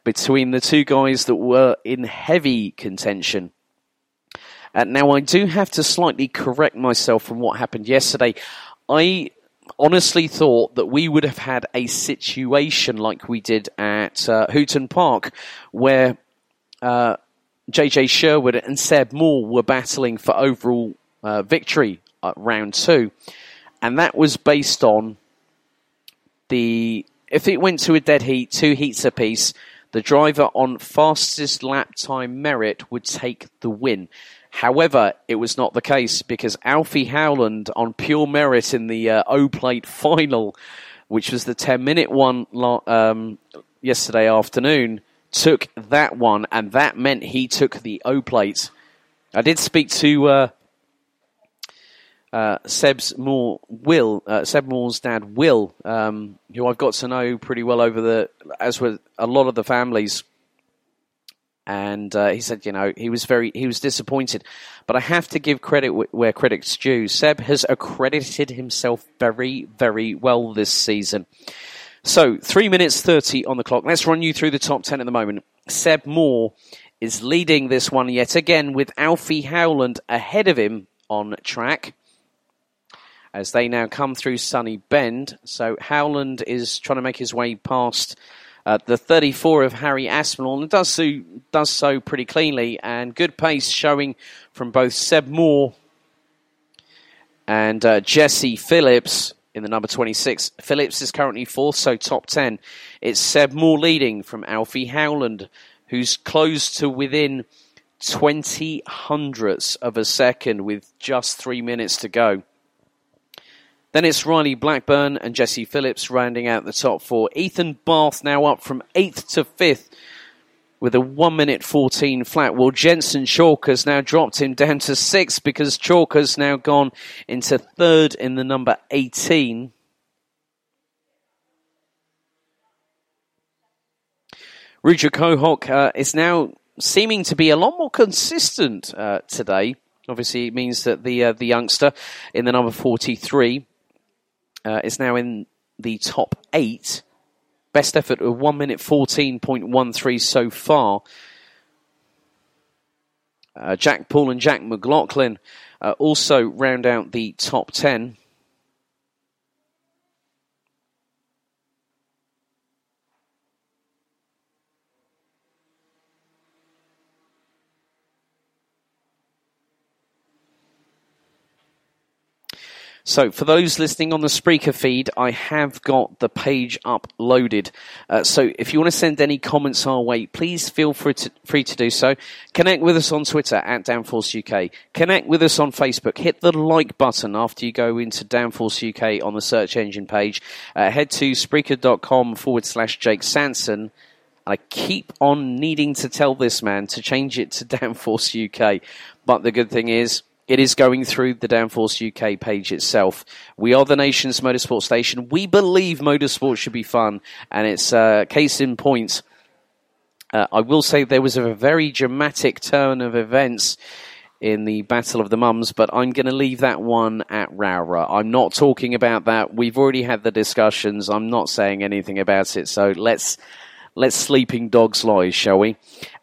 between the two guys that were in heavy contention. Uh, now, I do have to slightly correct myself from what happened yesterday. I honestly thought that we would have had a situation like we did at uh, Hooton Park, where uh, JJ Sherwood and Seb Moore were battling for overall uh, victory at round two, and that was based on the if it went to a dead heat, two heats apiece, the driver on fastest lap time merit would take the win. However, it was not the case because Alfie Howland on pure merit in the uh, O Plate final, which was the 10 minute one um, yesterday afternoon, took that one, and that meant he took the O Plate. I did speak to uh, uh, Seb's Moore, Will, uh, Seb Moore's dad, Will, um, who I've got to know pretty well over the, as with a lot of the families and uh, he said, you know, he was very he was disappointed, but I have to give credit where credit's due. Seb has accredited himself very very well this season. So three minutes thirty on the clock. Let's run you through the top ten at the moment. Seb Moore is leading this one yet again with Alfie Howland ahead of him on track. as they now come through Sunny Bend. So Howland is trying to make his way past uh, the 34 of Harry Aspinall and does so, does so pretty cleanly and good pace showing from both Seb Moore and uh, Jesse Phillips in the number 26. Phillips is currently fourth, so top 10. It's Seb Moore leading from Alfie Howland, who's close to within 20 hundredths of a second with just three minutes to go. Then it's Riley Blackburn and Jesse Phillips rounding out the top four. Ethan Bath now up from eighth to fifth with a 1 minute 14 flat. Well, Jensen Chalker's now dropped him down to sixth because Chalker's now gone into third in the number 18. Rudra Kohok uh, is now seeming to be a lot more consistent uh, today. Obviously, it means that the uh, the youngster in the number 43 uh, is now in the top eight. Best effort of 1 minute 14.13 so far. Uh, Jack Paul and Jack McLaughlin uh, also round out the top 10. So, for those listening on the Spreaker feed, I have got the page uploaded. Uh, so, if you want to send any comments our way, please feel free to, free to do so. Connect with us on Twitter at Downforce UK. Connect with us on Facebook. Hit the like button after you go into Downforce UK on the search engine page. Uh, head to Spreaker.com forward slash Jake Sanson. I keep on needing to tell this man to change it to Downforce UK. But the good thing is, it is going through the Downforce UK page itself. We are the nation's motorsport station. We believe motorsport should be fun, and it's uh, case in point. Uh, I will say there was a very dramatic turn of events in the Battle of the Mums, but I'm going to leave that one at Rowrah. I'm not talking about that. We've already had the discussions. I'm not saying anything about it. So let's let's sleeping dogs lie, shall we?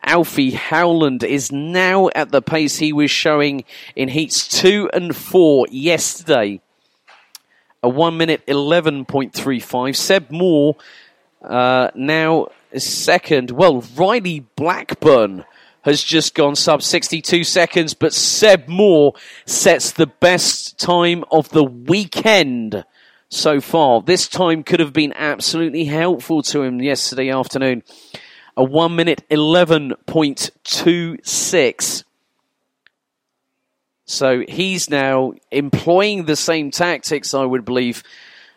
Alfie Howland is now at the pace he was showing in heats two and four yesterday. A one minute 11.35. Seb Moore uh, now second. Well, Riley Blackburn has just gone sub 62 seconds, but Seb Moore sets the best time of the weekend so far. This time could have been absolutely helpful to him yesterday afternoon a 1 minute 11.26. So he's now employing the same tactics, I would believe,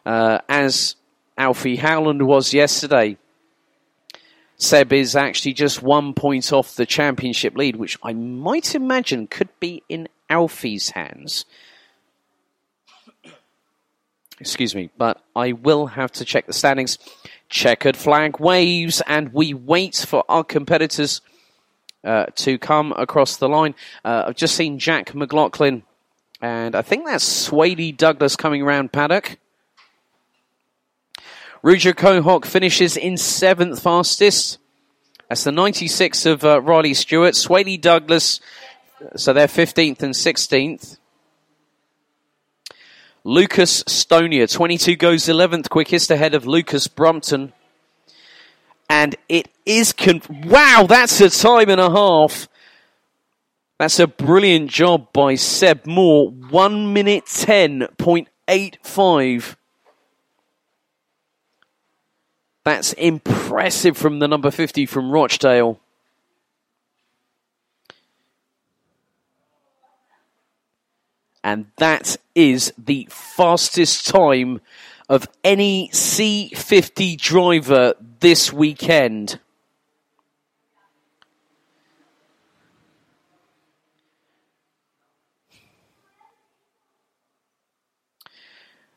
uh, as Alfie Howland was yesterday. Seb is actually just one point off the championship lead, which I might imagine could be in Alfie's hands. Excuse me, but I will have to check the standings. Checkered flag waves, and we wait for our competitors uh, to come across the line. Uh, I've just seen Jack McLaughlin, and I think that's Swady Douglas coming around paddock. Rudra Kohok finishes in seventh fastest. That's the 96 of uh, Riley Stewart. Swady Douglas, so they're 15th and 16th. Lucas Stonier, 22 goes 11th quickest ahead of Lucas Brumpton. And it is. Con- wow, that's a time and a half. That's a brilliant job by Seb Moore. 1 minute 10.85. That's impressive from the number 50 from Rochdale. And that is the fastest time of any C50 driver this weekend.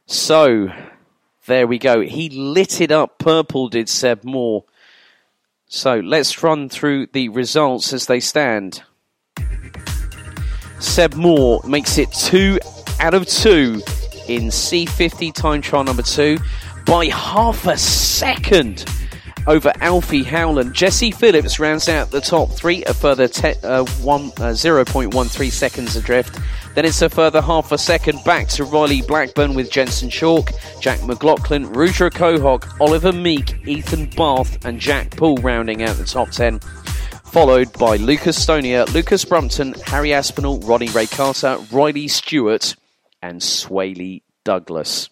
So, there we go. He lit it up purple, did Seb Moore. So, let's run through the results as they stand. Seb Moore makes it two out of two in C50 time trial number two by half a second. over Alfie Howland. Jesse Phillips rounds out the top three, a further te- uh, one, uh, 0.13 seconds adrift. Then it's a further half a second back to Riley Blackburn with Jensen Chalk, Jack McLaughlin, Rudra Kohok, Oliver Meek, Ethan Barth, and Jack Poole rounding out the top 10 followed by Lucas Stonier, Lucas Brumpton, Harry Aspinall, Ronnie Ray Carter, Riley Stewart, and Swaley Douglas.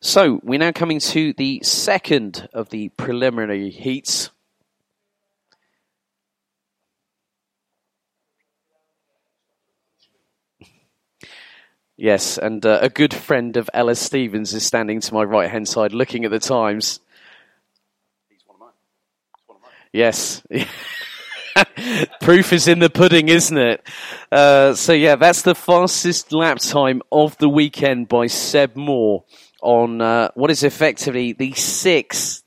So we're now coming to the second of the preliminary heats. Yes, and uh, a good friend of Ella Stevens is standing to my right hand side looking at the times. Yes. Proof is in the pudding, isn't it? Uh, so, yeah, that's the fastest lap time of the weekend by Seb Moore on uh, what is effectively the sixth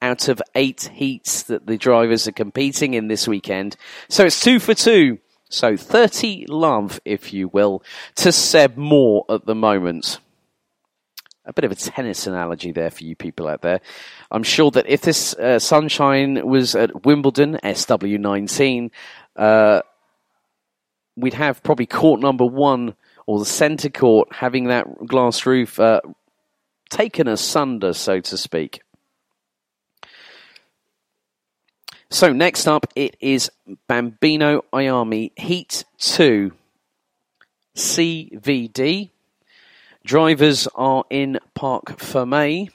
out of eight heats that the drivers are competing in this weekend. So it's two for two. So 30 love, if you will, to Seb Moore at the moment. A bit of a tennis analogy there for you people out there. I'm sure that if this uh, sunshine was at Wimbledon, SW19, uh, we'd have probably court number one or the centre court having that glass roof uh, taken asunder, so to speak. So next up, it is Bambino IAME Heat 2 CVD. Drivers are in Parc Fermé.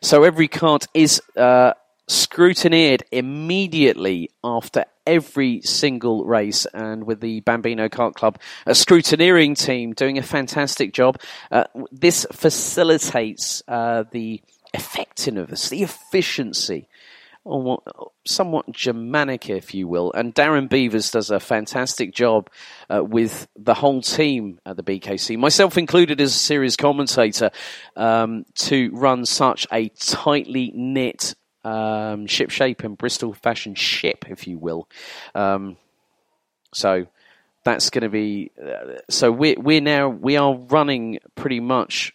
So every kart is uh, scrutineered immediately after every single race, and with the Bambino Kart Club, a scrutineering team doing a fantastic job. Uh, this facilitates uh, the effectiveness, the efficiency or somewhat Germanic, if you will. And Darren Beavers does a fantastic job uh, with the whole team at the BKC, myself included as a series commentator, um, to run such a tightly knit um, ship shape and Bristol fashion ship, if you will. Um, so that's going to be. Uh, so we're we're now we are running pretty much.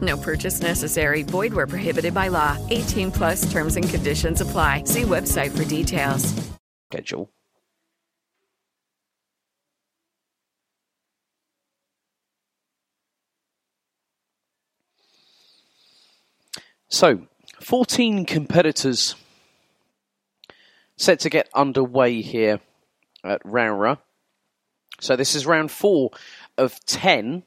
No purchase necessary. Void where prohibited by law. 18 plus terms and conditions apply. See website for details. Schedule. So, 14 competitors set to get underway here at Rowrah. So, this is round four of 10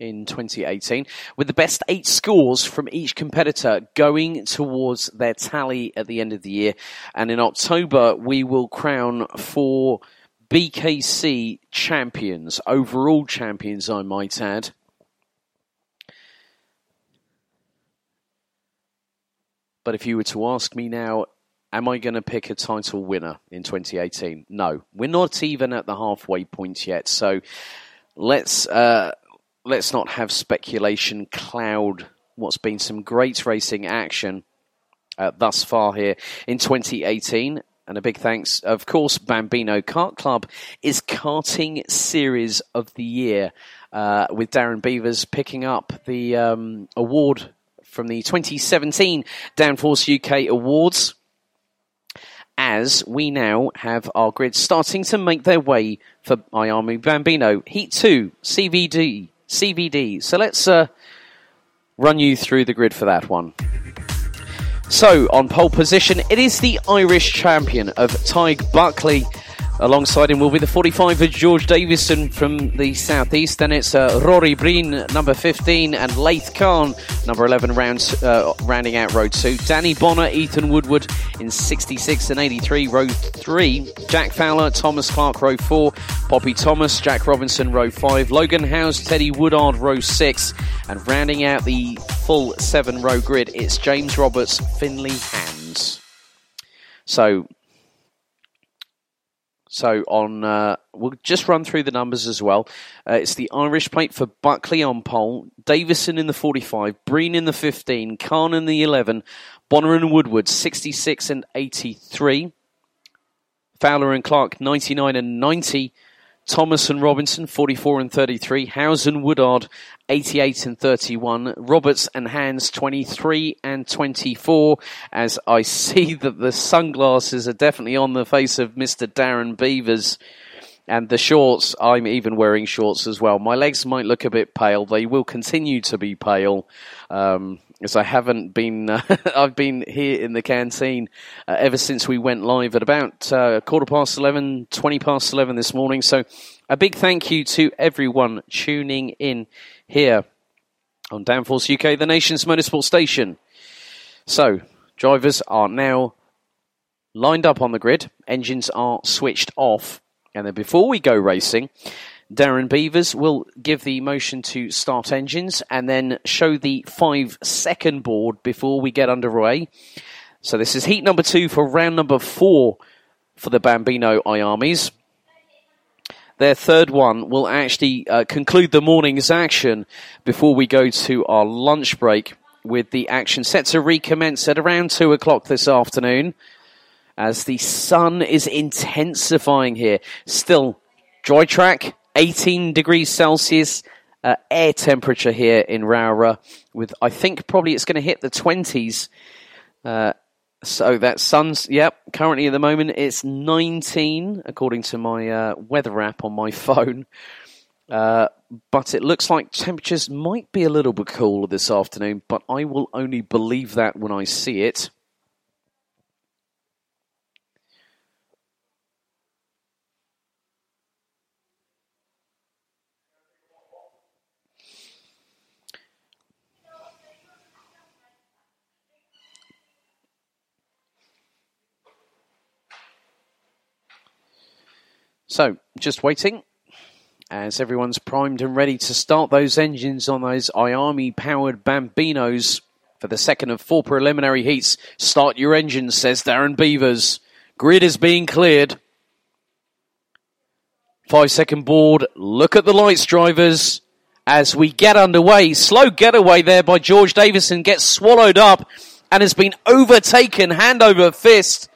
in 2018, with the best eight scores from each competitor going towards their tally at the end of the year. And in October, we will crown four BKC champions, overall champions, I might add. But if you were to ask me now, am I going to pick a title winner in 2018? No, we're not even at the halfway point yet. So let's uh, let's not have speculation cloud what's been some great racing action uh, thus far here in 2018. And a big thanks, of course, Bambino Kart Club is karting series of the year, uh, with Darren Beavers picking up the um, award from the 2017 Downforce UK Awards. As we now have our grids starting to make their way for IAME Bambino, Heat 2, CVD, CVD. So let's uh, run you through the grid for that one. So, on pole position, it is the Irish champion of Tig Buckley. Alongside him will be the 45 of George Davison from the southeast. Then it's uh, Rory Breen, number 15, and Laith Khan, number 11, rounds, uh, rounding out row 2. Danny Bonner, Ethan Woodward in 66 and 83, row 3. Jack Fowler, Thomas Clark, row 4. Poppy Thomas, Jack Robinson, row 5. Logan Howes, Teddy Woodard, row 6. And rounding out the full 7 row grid, it's James Roberts, Finley Hands. So so on, uh, we'll just run through the numbers as well. Uh, it's the Irish plate for Buckley on pole, Davison in the 45, Breen in the 15, Khan in the 11, Bonner and Woodward 66 and 83, Fowler and Clark 99 and 90, Thomas and Robinson 44 and 33, Howes and Woodard 88 and 31, Roberts and Hands 23 and 24. As I see that the sunglasses are definitely on the face of Mr. Darren Beavers. And the shorts, I'm even wearing shorts as well. My legs might look a bit pale. They will continue to be pale. Um, as I haven't been, uh, I've been here in the canteen uh, ever since we went live at about uh, quarter past 11, 20 past 11 this morning. So a big thank you to everyone tuning in here on Downforce UK, the nation's motorsport station. So drivers are now lined up on the grid, engines are switched off, and then before we go racing, Darren Beavers will give the motion to start engines and then show the five second board before we get underway. So this is heat number two for round number four for the Bambino IAMEs. Their third one will actually uh, conclude the morning's action before we go to our lunch break with the action set to recommence at around two o'clock this afternoon as the sun is intensifying here. Still dry track, 18 degrees Celsius uh, air temperature here in Rowrah, with I think probably it's going to hit the 20s. Uh, so that sun's, yep, currently at the moment it's 19, according to my uh, weather app on my phone. Uh, but it looks like temperatures might be a little bit cooler this afternoon, but I will only believe that when I see it. So, just waiting as everyone's primed and ready to start those engines on those IAME powered Bambinos for the second of four preliminary heats. Start your engines, says Darren Beavers. Grid is being cleared. Five second board. Look at the lights, drivers. As we get underway, slow getaway there by George Davison gets swallowed up and has been overtaken hand over fist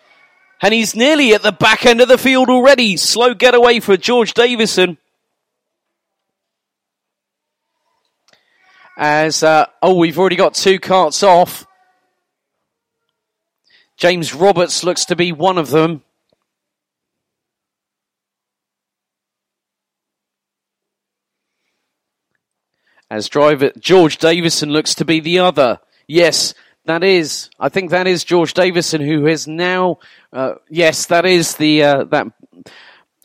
and he's nearly at the back end of the field already. Slow getaway for George Davison. As, uh, oh, we've already got two karts off. James Roberts looks to be one of them. As driver George Davison looks to be the other. Yes, that is, I think that is George Davison, who is now, uh, yes, that is the uh, that.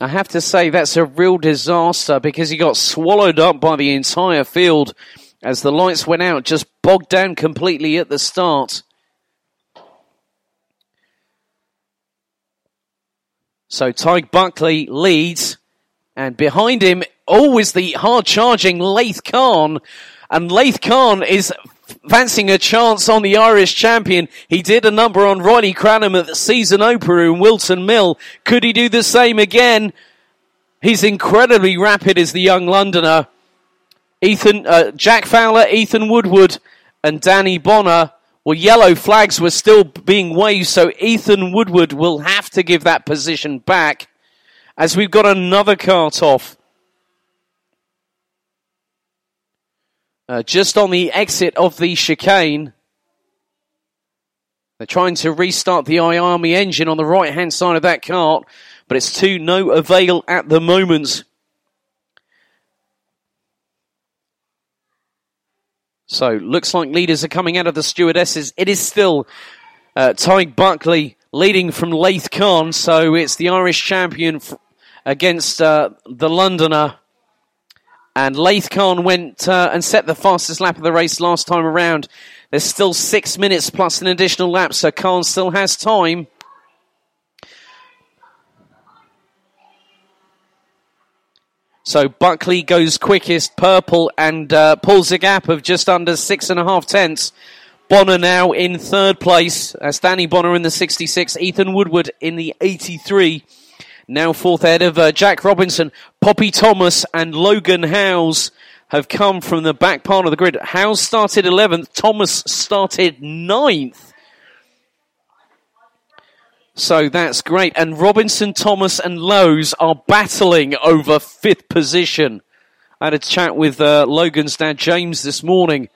I have to say that's a real disaster because he got swallowed up by the entire field as the lights went out, just bogged down completely at the start. So Tig Buckley leads, and behind him, always the hard charging Laith Khan. And Laith Khan is fancying a chance on the Irish champion. He did a number on Riley Cranham at the season opener in Whilton Mill. Could he do the same again? He's incredibly rapid as the young Londoner. Ethan, uh, Jack Fowler, Ethan Woodward, and Danny Bonner. Well, yellow flags were still being waved, so Ethan Woodward will have to give that position back as we've got another kart off. Uh, just on the exit of the chicane. They're trying to restart the IAME engine on the right hand side of that kart, but it's to no avail at the moment. So, looks like leaders are coming out of the stewardesses. It is still Uh, Tyke Buckley leading from Laith Khan, so it's the Irish champion f- against uh, the Londoner. And Laith Khan went uh, and set the fastest lap of the race last time around. There's still six minutes plus an additional lap, so Khan still has time. So Buckley goes quickest, purple, and uh, pulls a gap of just under six and a half tenths. Bonner now in third place. That's Danny Bonner in the 66, Ethan Woodward in the 83. Now fourth ahead of uh, Jack Robinson, Poppy Thomas, and Logan Howes have come from the back part of the grid. Howes started 11th, Thomas started 9th. So that's great. And Robinson, Thomas, and Lowe's are battling over fifth position. I had a chat with uh, Logan's dad, James, this morning,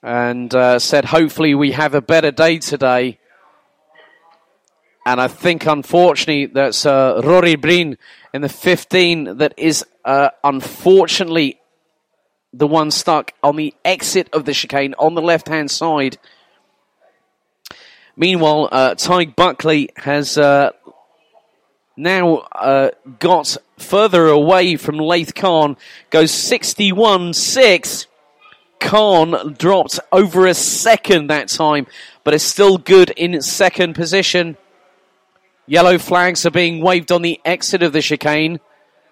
and uh, said, hopefully, we have a better day today. And I think, unfortunately, that's uh, Rory Breen in the 15 that is uh, unfortunately the one stuck on the exit of the chicane on the left hand side. Meanwhile, uh, Tyke Buckley has uh, now uh, got further away from Laith Khan, goes 61 6. Khan dropped over a second that time, but is still good in second position. Yellow flags are being waved on the exit of the chicane.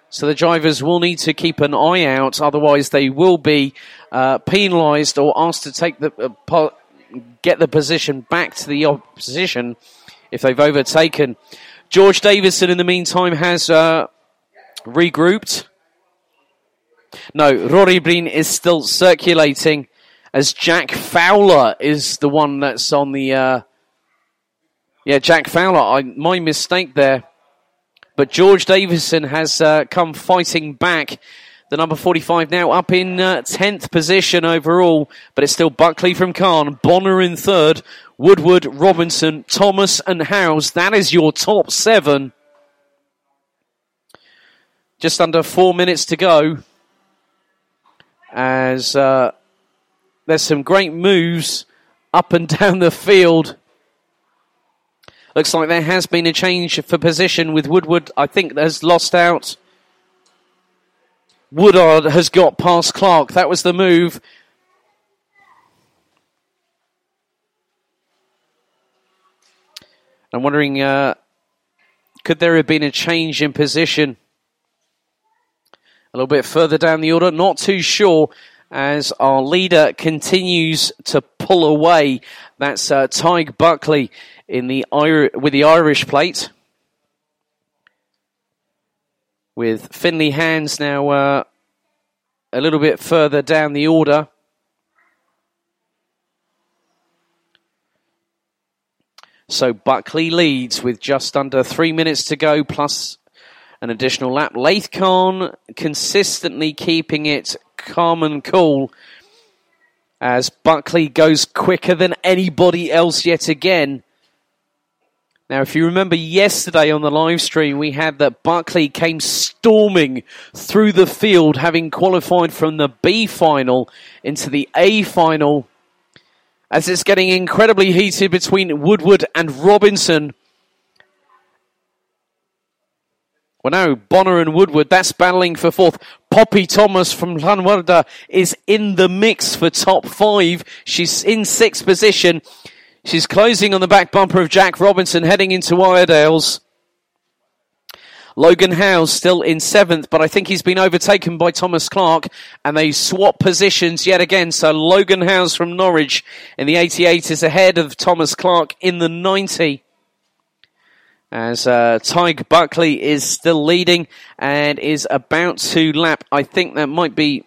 So the drivers will need to keep an eye out, otherwise they will be uh, penalised or asked to take the uh, po- get the position back to the opposition if they've overtaken. George Davison, in the meantime, has uh, regrouped. No, Rory Breen is still circulating as Jack Fowler is the one that's on the. Uh, yeah, Jack Fowler. I, my mistake there. But George Davison has uh, come fighting back. The number 45 now up in uh, 10th position overall, but it's still Buckley from Khan, Bonner in third, Woodward, Robinson, Thomas, and Howes. That is your top seven. Just under four minutes to go. As uh, there's some great moves up and down the field. Looks like there has been a change for position with Woodward. I think has lost out. Woodard has got past Clark. That was the move. I'm wondering, uh, could there have been a change in position? A little bit further down the order, not too sure as our leader continues to pull away. That's uh, Tyke Buckley in the with the Irish plate. With Finley Hands now uh, a little bit further down the order. So Buckley leads with just under three minutes to go, plus an additional lap. Laith Khan consistently keeping it calm and cool as Buckley goes quicker than anybody else yet again. Now, if you remember yesterday on the live stream, we had that Buckley came storming through the field, having qualified from the B final into the A final. As it's getting incredibly heated between Woodward and Robinson. Well, now Bonner and Woodward, that's battling for fourth. Poppy Thomas from Llanwrda is in the mix for top five. She's in sixth position. She's closing on the back bumper of Jack Robinson heading into Iredales. Logan Howes still in seventh, but I think he's been overtaken by Thomas Clark, and they swap positions yet again. So Logan Howes from Norwich in the 88 is ahead of Thomas Clark in the 90. As uh, Tyke Buckley is still leading and is about to lap. I think that might be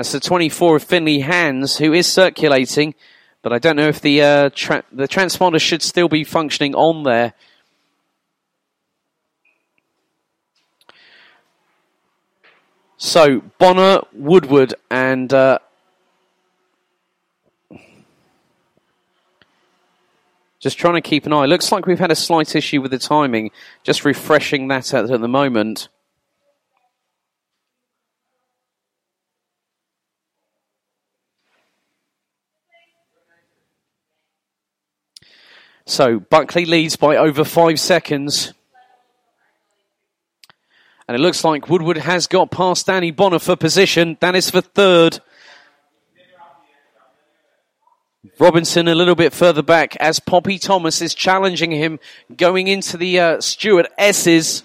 that's the 24 of Finley Hands, who is circulating, but I don't know if the uh, tra- the transponder should still be functioning on there. So Bonner, Woodward, and uh, just trying to keep an eye. Looks like we've had a slight issue with the timing. Just refreshing that at, at the moment. So Buckley leads by over five seconds. And it looks like Woodward has got past Danny Bonner for position. That is for third. Robinson a little bit further back as Poppy Thomas is challenging him going into the uh, Stuart S's.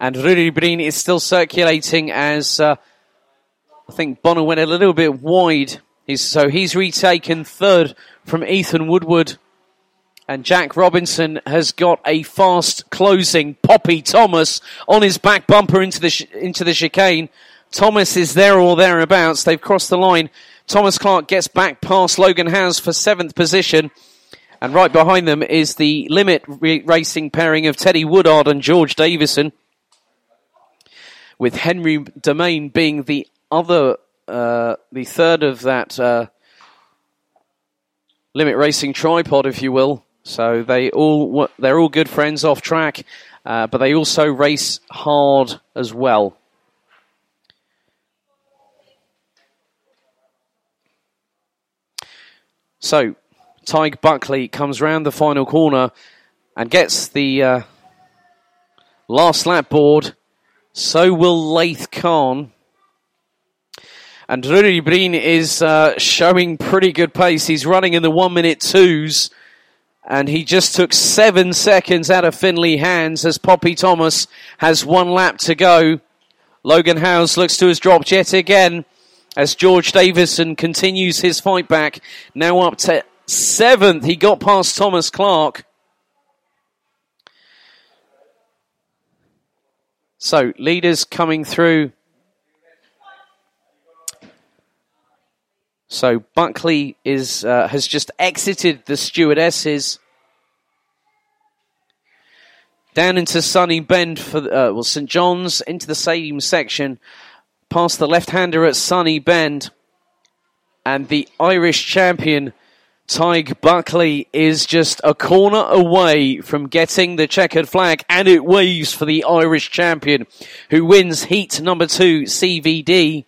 And Rudy Breen is still circulating as uh, I think Bonner went a little bit wide. He's, so he's retaken third from Ethan Woodward. And Jack Robinson has got a fast closing Poppy Thomas on his back bumper into the, sh- into the chicane. Thomas is there or thereabouts. They've crossed the line. Thomas Clark gets back past Logan Howes for seventh position. And right behind them is the limit re- racing pairing of Teddy Woodard and George Davison. With Henry Domain being the other, uh, the third of that uh, limit racing tripod, if you will. So they all they're all good friends off track, uh, but they also race hard as well. So Tig Buckley comes round the final corner and gets the uh, last lap board. So will Laith Khan. And Rudy Breen is uh, showing pretty good pace. He's running in the one minute twos. And he just took seven seconds out of Finley Hands as Poppy Thomas has one lap to go. Logan Howes looks to his drop yet again as George Davison continues his fight back. Now up to seventh. He got past Thomas Clark. So, leaders coming through. So Buckley is uh, has just exited the stewardesses. Down into Sunny Bend for uh, well St John's into the same section, past the left-hander at Sunny Bend, and the Irish champion Tig Buckley is just a corner away from getting the checkered flag, and it waves for the Irish champion, who wins heat number two CVD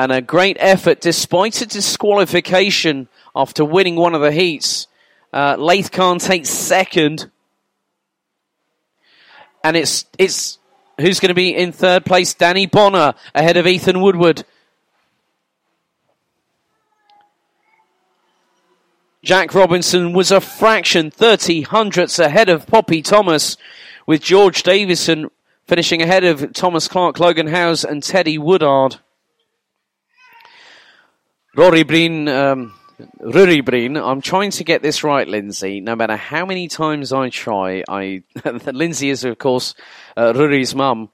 and a great effort despite a disqualification after winning one of the heats. Uh, Laith Khan takes second, and it's it's who's going to be in third place? Danny Bonner ahead of Ethan Woodward. Jack Robinson was a fraction, 30 hundredths ahead of Poppy Thomas, with George Davison finishing ahead of Thomas Clark, Logan Howes, and Teddy Woodard. Rory Breen, um, Rory Breen, I'm trying to get this right, Lindsay. No matter how many times I try, I Lindsay is of course uh, Rory's mum,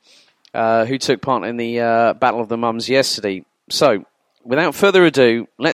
uh, who took part in the uh, Battle of the Mums yesterday. So, without further ado, let's.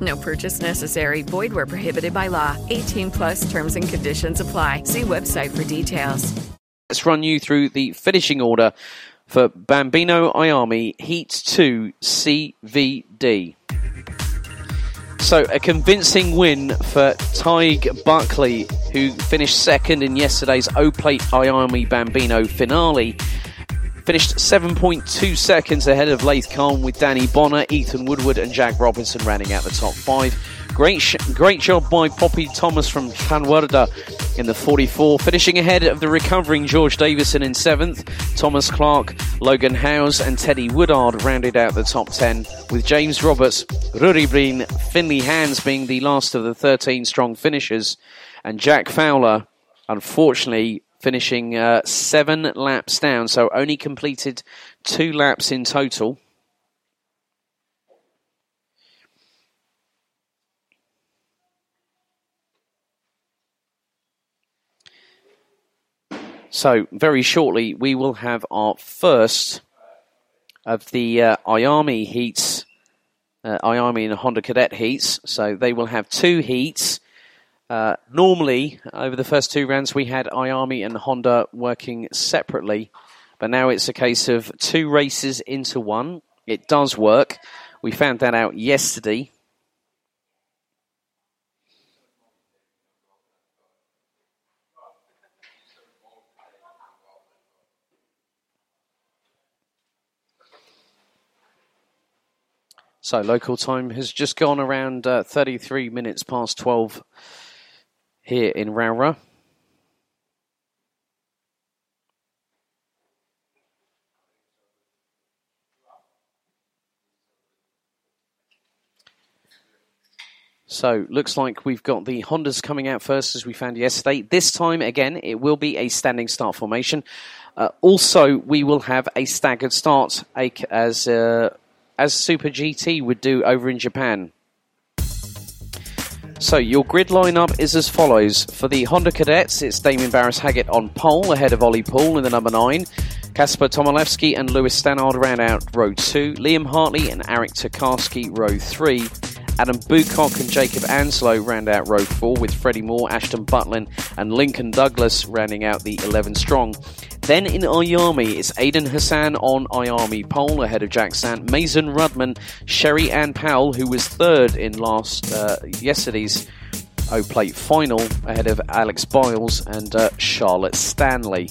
No purchase necessary. Void where prohibited by law. 18 plus terms and conditions apply. See website for details. Let's run you through the finishing order for Bambino IAME Heat 2 CVD. So, a convincing win for Tig Buckley, who finished second in yesterday's O Plate IAME Bambino finale. Finished 7.2 seconds ahead of Laith Khan with Danny Bonner, Ethan Woodward, and Jack Robinson rounding out the top five. Great, sh- great job by Poppy Thomas from Llanwrda in the 44, finishing ahead of the recovering George Davison in seventh. Thomas Clark, Logan Howes, and Teddy Woodard rounded out the top 10, with James Roberts, Rory Breen, Finley Hands being the last of the 13 strong finishers, and Jack Fowler, unfortunately, finishing uh, seven laps down, so only completed two laps in total. So, very shortly, we will have our first of the uh, IAME heats uh, IAME and Honda Cadet heats. So they will have two heats. Uh, normally, over the first two rounds, we had IAME and Honda working separately, but now it's a case of two races into one. It does work. We found that out yesterday. So local time has just gone around uh, 33 minutes past 12 here in Rowrah. So, looks like we've got the Hondas coming out first as we found yesterday. This time, again, it will be a standing start formation. Uh, also, we will have a staggered start as uh, as Super GT would do over in Japan. So your grid lineup is as follows. For the Honda Cadets, it's Damien Barris Haggett on pole ahead of Ollie Poole in the number 9. Kasper Tomilewski and Lewis Stannard round out row 2. Liam Hartley and Eric Tokarski row 3. Adam Bucock and Jacob Anslow round out row 4 with Freddie Moore, Ashton Butlin and Lincoln Douglas rounding out the 11 strong. Then in IAME, it's Aidan Hassan on IAME pole ahead of Jack Sant, Mason Rudman, Sherry Ann Powell, who was third in last uh, yesterday's O Plate final ahead of Alex Biles and uh, Charlotte Stanley.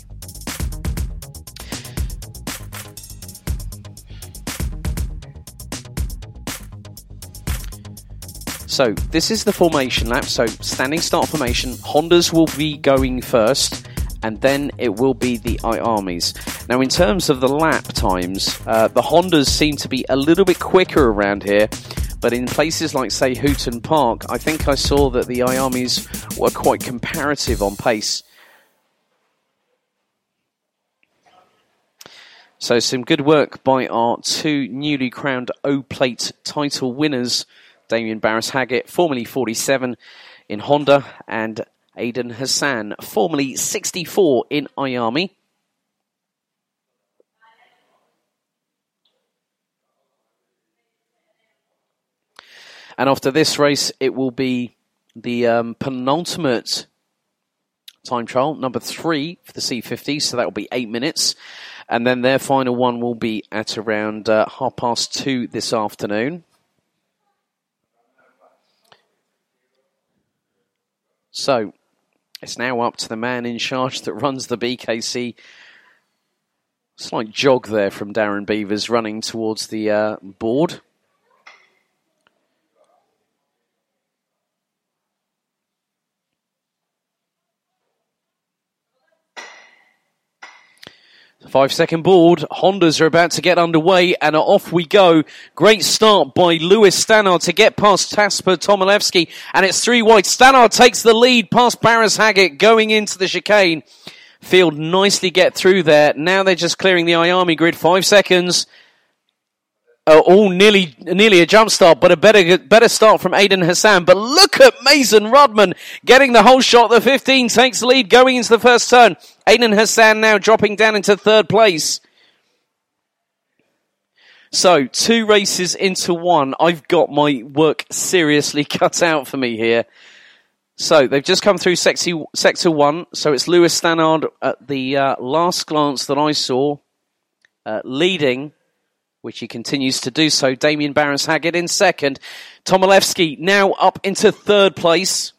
So this is the formation lap. So standing start formation. Hondas will be going first, and then it will be the IAMEs. Now, in terms of the lap times, uh, the Hondas seem to be a little bit quicker around here. But in places like, say, Hooton Park, I think I saw that the IAMEs were quite comparative on pace. So, some good work by our two newly crowned O Plate title winners Damien Barris Haggett, formerly 47 in Honda, and Aidan Hassan, formerly 64 in IAME. And after this race, it will be the um, penultimate time trial, number three for the C50, so that will be eight minutes. And then their final one will be at around uh, half past two this afternoon. So it's now up to the man in charge that runs the BKC. Slight jog there from Darren Beavers running towards the uh, board. Five second board. Hondas are about to get underway and off we go. Great start by Lewis Stannard to get past Kasper Tomilewski and it's three wide. Stannard takes the lead past Barris Haggett going into the chicane. Field nicely get through there. Now they're just clearing the IAME grid. Five seconds uh, all nearly nearly a jump start, but a better better start from Aidan Hassan. But look at Mason Rudman getting the whole shot. The 15 takes the lead going into the first turn. Aidan Hassan now dropping down into third place. So two races into one. I've got my work seriously cut out for me here. So they've just come through sector, sector one. So it's Lewis Stannard at the uh, last glance that I saw, uh, leading which he continues to do so. Damien Barris Haggett in second. Tomilewski now up into third place.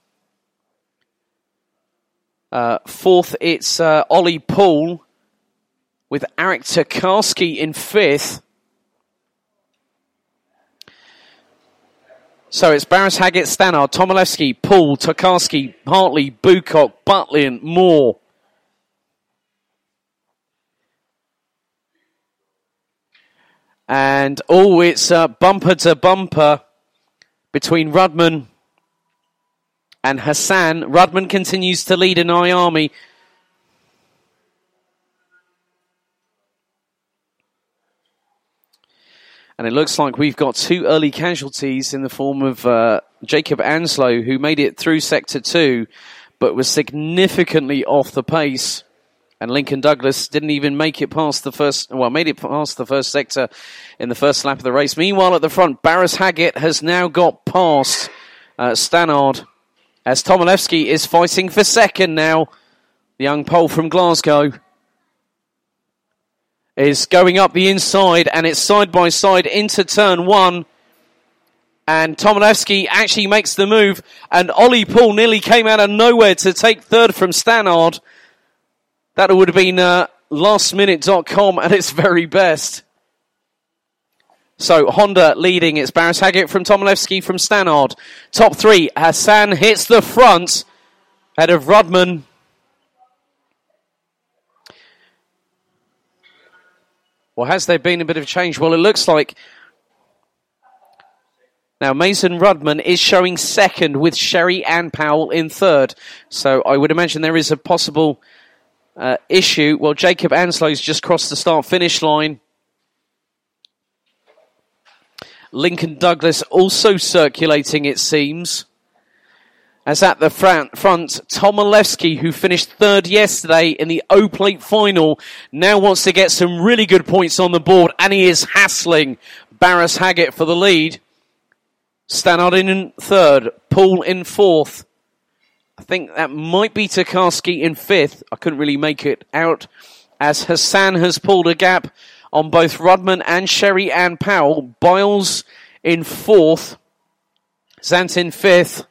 Uh, fourth, it's uh, Ollie Poole with Eric Tokarski in fifth. So it's Barris Haggett, Stannard, Tomilewski, Poole, Tokarski, Hartley, Bucock, Butlin, Moore. And oh, it's uh, bumper to bumper between Rudman and Hassan. Rudman continues to lead in IAME. And it looks like we've got two early casualties in the form of uh, Jacob Anslow, who made it through Sector 2, but was significantly off the pace And Lincoln Douglas didn't even make it past the first, well, made it past the first sector in the first lap of the race. Meanwhile, at the front, Barris Haggett has now got past uh, Stannard as Tomilewski is fighting for second now. The young Pole from Glasgow is going up the inside and it's side by side into turn one. And Tomilewski actually makes the move and Ollie Poole nearly came out of nowhere to take third from Stannard. That would have been uh, lastminute.com at its very best. So Honda leading. It's Barris Haggett from Tomilewski from Stannard. Top three. Hassan hits the front. Head of Rudman. Well, has there been a bit of change? Well, it looks like now Mason Rudman is showing second with Sherry Ann Powell in third. So I would imagine there is a possible uh, issue. Well, Jacob Anslow's just crossed the start finish line. Lincoln Douglas also circulating, it seems. As at the front, front Tomilewski, who finished third yesterday in the O Plate final, now wants to get some really good points on the board, and he is hassling Barris Haggett for the lead. Stannard in third, Poole in fourth. I think that might be Tokarski in fifth. I couldn't really make it out as Hassan has pulled a gap on both Rudman and Sherry Ann Powell. Biles in fourth. Sant in fifth.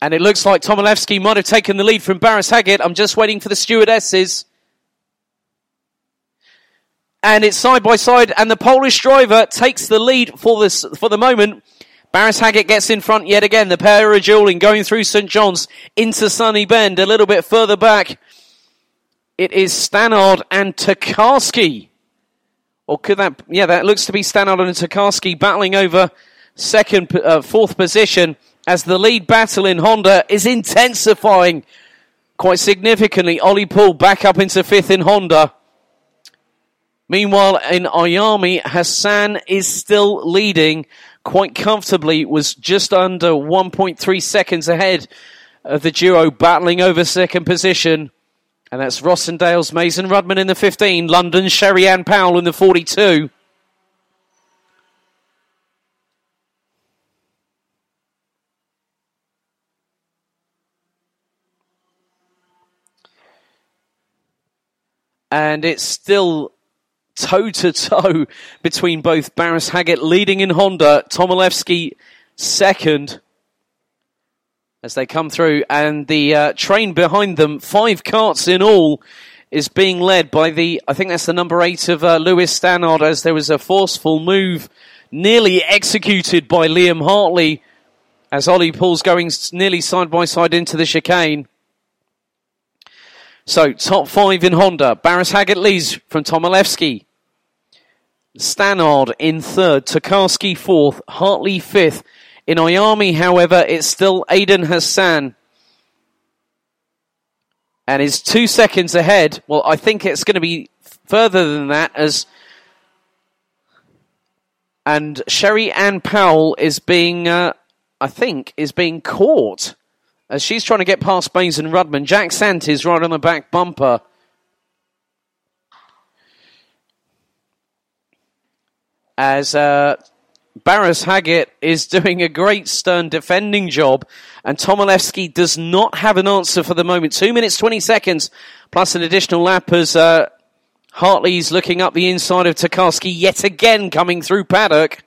And it looks like Tomilewski might have taken the lead from Barris Haggett. I'm just waiting for the stewardesses and it's side by side, and the Polish driver takes the lead for this for the moment. Barris Haggett gets in front yet again. The pair are dueling, going through St John's into Sunny Bend, a little bit further back. It is Stannard and Tokarski. Or could that? Yeah, that looks to be Stannard and Tokarski battling over second, uh, fourth position as the lead battle in Honda is intensifying quite significantly. Ollie Poole back up into fifth in Honda. Meanwhile, in IAME, Hassan is still leading quite comfortably, was just under 1.3 seconds ahead of the duo battling over second position. And that's Rossendale's Mason Rudman in the 15, London Sherry Ann Powell in the 42. And it's still toe to toe between both Barris Haggett leading in Honda, Tomilewski second as they come through, and the uh, train behind them, five karts in all, is being led by the, I think that's the number eight of uh, Lewis Stannard, as there was a forceful move nearly executed by Liam Hartley as Ollie Poole's going nearly side by side into the chicane. So, top five in Honda. Barris Haggett leads from Tomilewski. Stannard in third. Tokarski fourth. Hartley fifth. In IAME, however, it's still Aidan Hassan. And is two seconds ahead. Well, I think it's going to be further than that as. And Sherry Ann Powell is being, uh, I think, is being caught as she's trying to get past Baines and Rudman. Jack Sant is right on the back bumper. As uh, Barris Haggett is doing a great stern defending job, and Tomilewski does not have an answer for the moment. Two minutes, 20 seconds, plus an additional lap as uh, Hartley's looking up the inside of Tokarski yet again coming through paddock.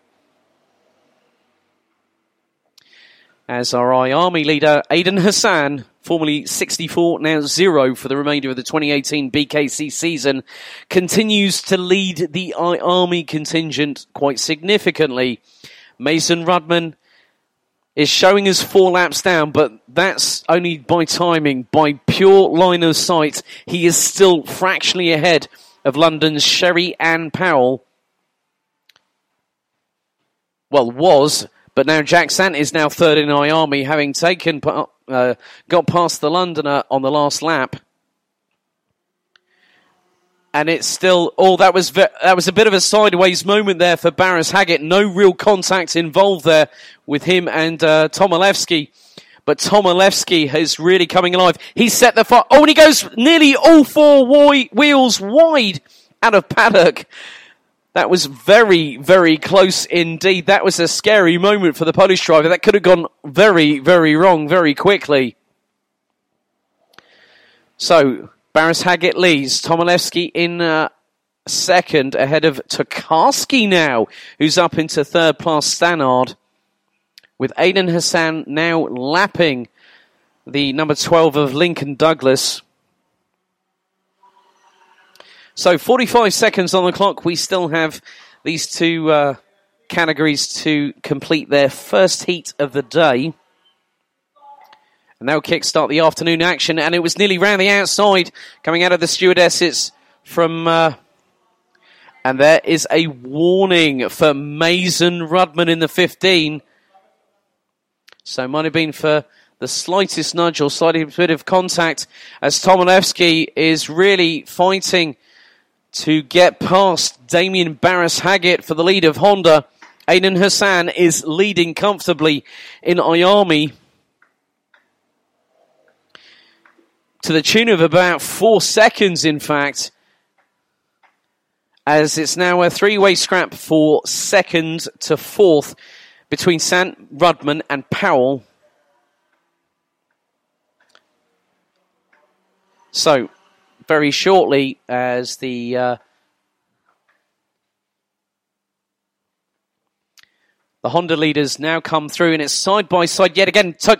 As our IAME leader Aidan Hassan, formerly 64, now zero for the remainder of the 2018 BKC season, continues to lead the IAME contingent quite significantly. Mason Rudman is showing us four laps down, but that's only by timing, by pure line of sight. He is still fractionally ahead of London's Sherry Ann Powell. Well, was but now Jack Sant is now third in IAME, having taken uh, got past the Londoner on the last lap. and it's still oh that was ve- that was a bit of a sideways moment there for Barris Haggett. No real contact involved there with him and uh, Tomilewski. But Tomilewski is really coming alive. He set the fire. Oh, and he goes nearly all four wheels wide out of paddock. That was very, very close indeed. That was a scary moment for the Polish driver. That could have gone very, very wrong very quickly. So, Barris Haggett leads. Tomilewski in uh, second, ahead of Tokarski now, who's up into third past Stannard. With Aidan Hassan now lapping the number 12 of Lincoln Douglas. So 45 seconds on the clock. We still have these two uh, categories to complete their first heat of the day. And they'll kickstart the afternoon action. And it was nearly round the outside coming out of the stewardesses from. Uh, and there is a warning for Mason Rudman in the 15. So might have been for the slightest nudge or slight bit of contact as Tomilewski is really fighting to get past Damien Barris Haggett for the lead of Honda. Aidan Hassan is leading comfortably in IAME to the tune of about four seconds, in fact, as it's now a three way scrap for second to fourth between Sant, Rudman, and Powell. So, very shortly, as the uh, the Honda leaders now come through, and it's side by side yet again. T-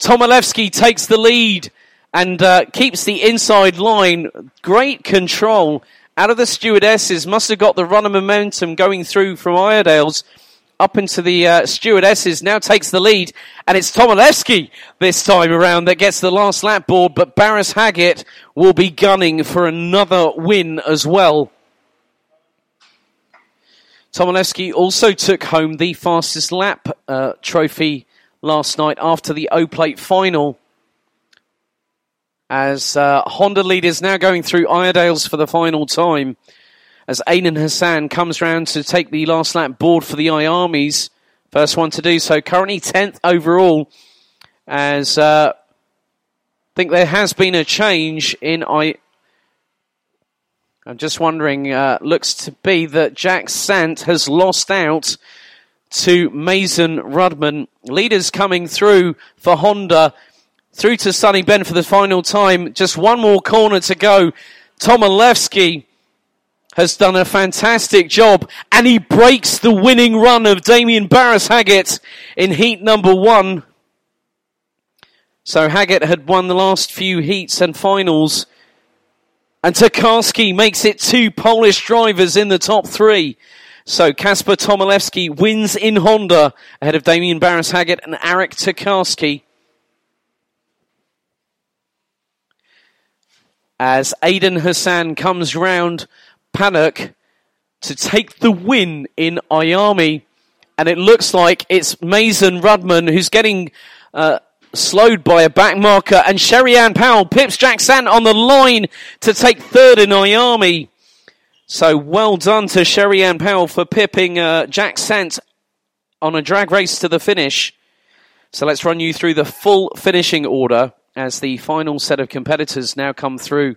Tomilewski takes the lead and uh, keeps the inside line. Great control out of the Stewart S's. Must have got the run of momentum going through from Iredale's up into the uh, Stewart S's, now takes the lead, and it's Tomilewski this time around that gets the last lap board, but Barris Haggett will be gunning for another win as well. Tomilewski also took home the fastest lap uh, trophy last night after the O Plate final. As uh, Honda leaders now going through Iredale's for the final time as Aidan Hassan comes round to take the last lap board for the IAMEs. First one to do so. Currently 10th overall. As uh, I think there has been a change in I. I'm just wondering. Uh, looks to be that Jack Sant has lost out to Mason Rudman. Leaders coming through for Honda. Through to Sunny Bend for the final time. Just one more corner to go. Tomilewski has done a fantastic job and he breaks the winning run of Damien Barris Haggett in heat number one. So Haggett had won the last few heats and finals and Tokarski makes it two Polish drivers in the top three. So Kasper Tomilewski wins in Honda ahead of Damien Barris Haggett and Eric Tokarski. As Aidan Hassan comes round Paddock to take the win in IAME. And it looks like it's Mason Rudman who's getting uh, slowed by a back marker. And Sherry Ann Powell pips Jack Sant on the line to take third in IAME. So well done to Sherry Ann Powell for pipping uh, Jack Sant on a drag race to the finish. So let's run you through the full finishing order as the final set of competitors now come through.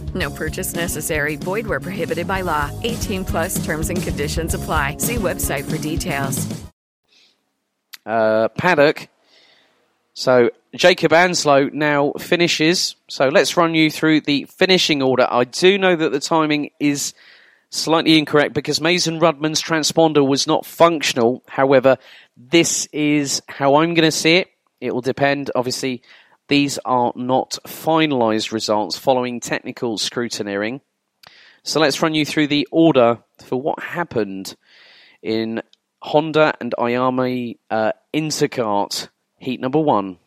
No purchase necessary. Void where prohibited by law. 18 plus terms and conditions apply. See website for details. Uh, paddock. So Jacob Anslow now finishes. So let's run you through the finishing order. I do know that the timing is slightly incorrect because Mason Rudman's transponder was not functional. However, this is how I'm going to see it. It will depend, obviously, these are not finalised results following technical scrutineering. So let's run you through the order for what happened in Honda and IAME uh, Intercart heat number one.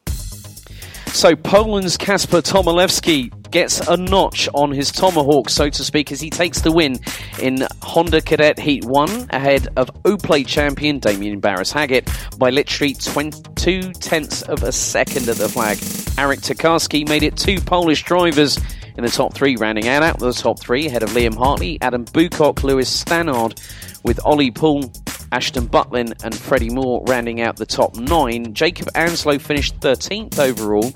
So Poland's Kasper Tomilewski gets a notch on his tomahawk, so to speak, as he takes the win in Honda Cadet Heat 1 ahead of O Plate champion Damien Barris Haggett by literally 22 tenths of a second at the flag. Eric Tokarski made it two Polish drivers in the top three, rounding out, out the top three ahead of Liam Hartley, Adam Bucock, Lewis Stannard, with Ollie Poole, Ashton Butlin, and Freddie Moore rounding out the top nine. Jacob Anslow finished 13th overall.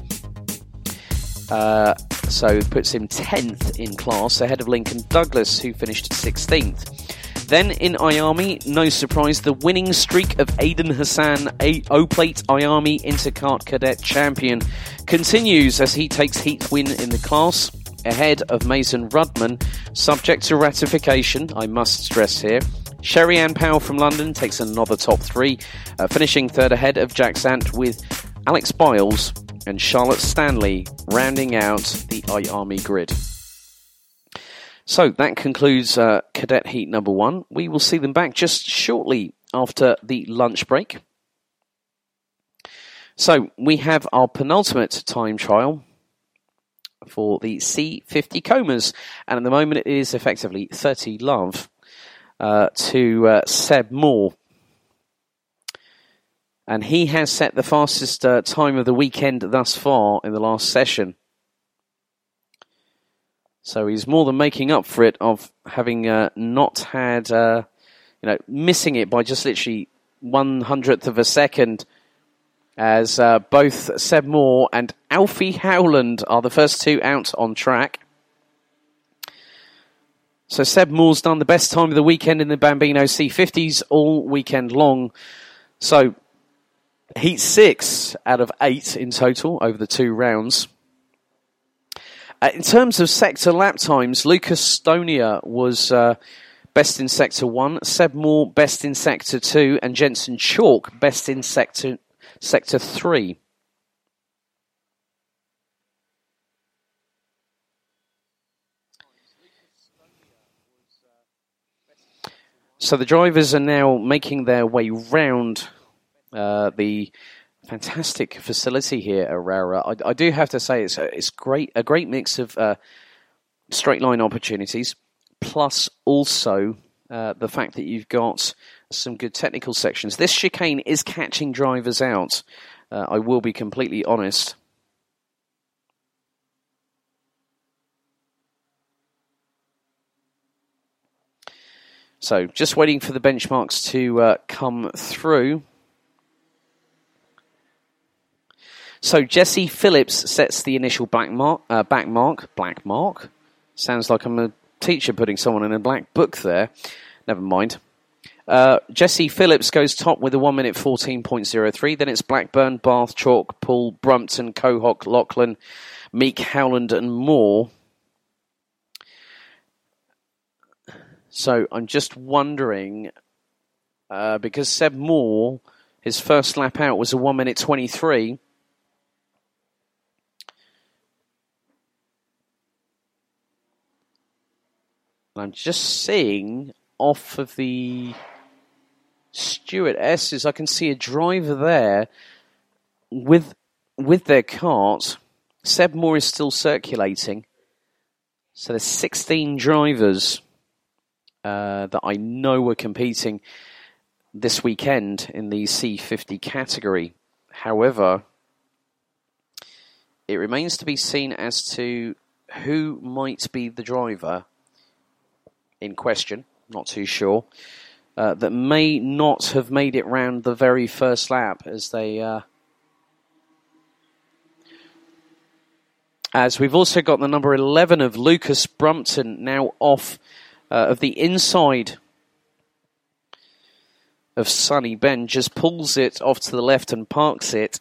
Uh, so puts him 10th in class ahead of Lincoln Douglas, who finished 16th. Then in IAME, no surprise, the winning streak of Aidan Hassan, a O-Plate IAME Intercart Cadet Champion, continues as he takes heat win in the class ahead of Mason Rudman, subject to ratification, I must stress here. Sherry Ann Powell from London takes another top three, uh, finishing third ahead of Jack Sant with Alex Biles and Charlotte Stanley rounding out the IAME grid. So that concludes uh, Cadet Heat number one. We will see them back just shortly after the lunch break. So we have our penultimate time trial for the C50 Comers, and at the moment it is effectively 30 love to uh, Seb Moore. And he has set the fastest uh, time of the weekend thus far in the last session. So he's more than making up for it of having uh, not had, uh, you know, missing it by just literally one hundredth of a second. As uh, both Seb Moore and Alfie Howland are the first two out on track. So Seb Moore's done the best time of the weekend in the Bambino C50s all weekend long. So heat six out of eight in total over the two rounds. Uh, in terms of sector lap times, Lucas Stonier was uh, best in sector one, Seb Moore best in sector two, and Jensen Chalk best in sector sector three. So the drivers are now making their way round uh, the fantastic facility here at Rowrah. I, I, do have to say it's a, it's great a great mix of uh, straight line opportunities, plus also uh, the fact that you've got some good technical sections. This chicane is catching drivers out. Uh, I will be completely honest. So, just waiting for the benchmarks to uh, come through. So, Jesse Phillips sets the initial black mark, uh, back mark. Black mark? Sounds like I'm a teacher putting someone in a black book there. Never mind. Uh, Jesse Phillips goes top with a 1 minute 14.03. Then it's Blackburn, Bath, Chalk, Poole, Brumpton, Kohok, Lachlan, Meek, Howland, and Moore. So I'm just wondering, uh, because Seb Moore, his first lap out was a 1 minute 23. I'm just seeing off of the Stewart S's, I can see a driver there with with their kart. Seb Moore is still circulating. So there's 16 drivers uh, that I know were competing this weekend in the C50 category. However, it remains to be seen as to who might be the driver in question. Not too sure. Uh, that may not have made it round the very first lap as they. Uh, as we've also got the number 11 of Lucas Brumpton now off uh, of the inside of Sunny Bend, just pulls it off to the left and parks it.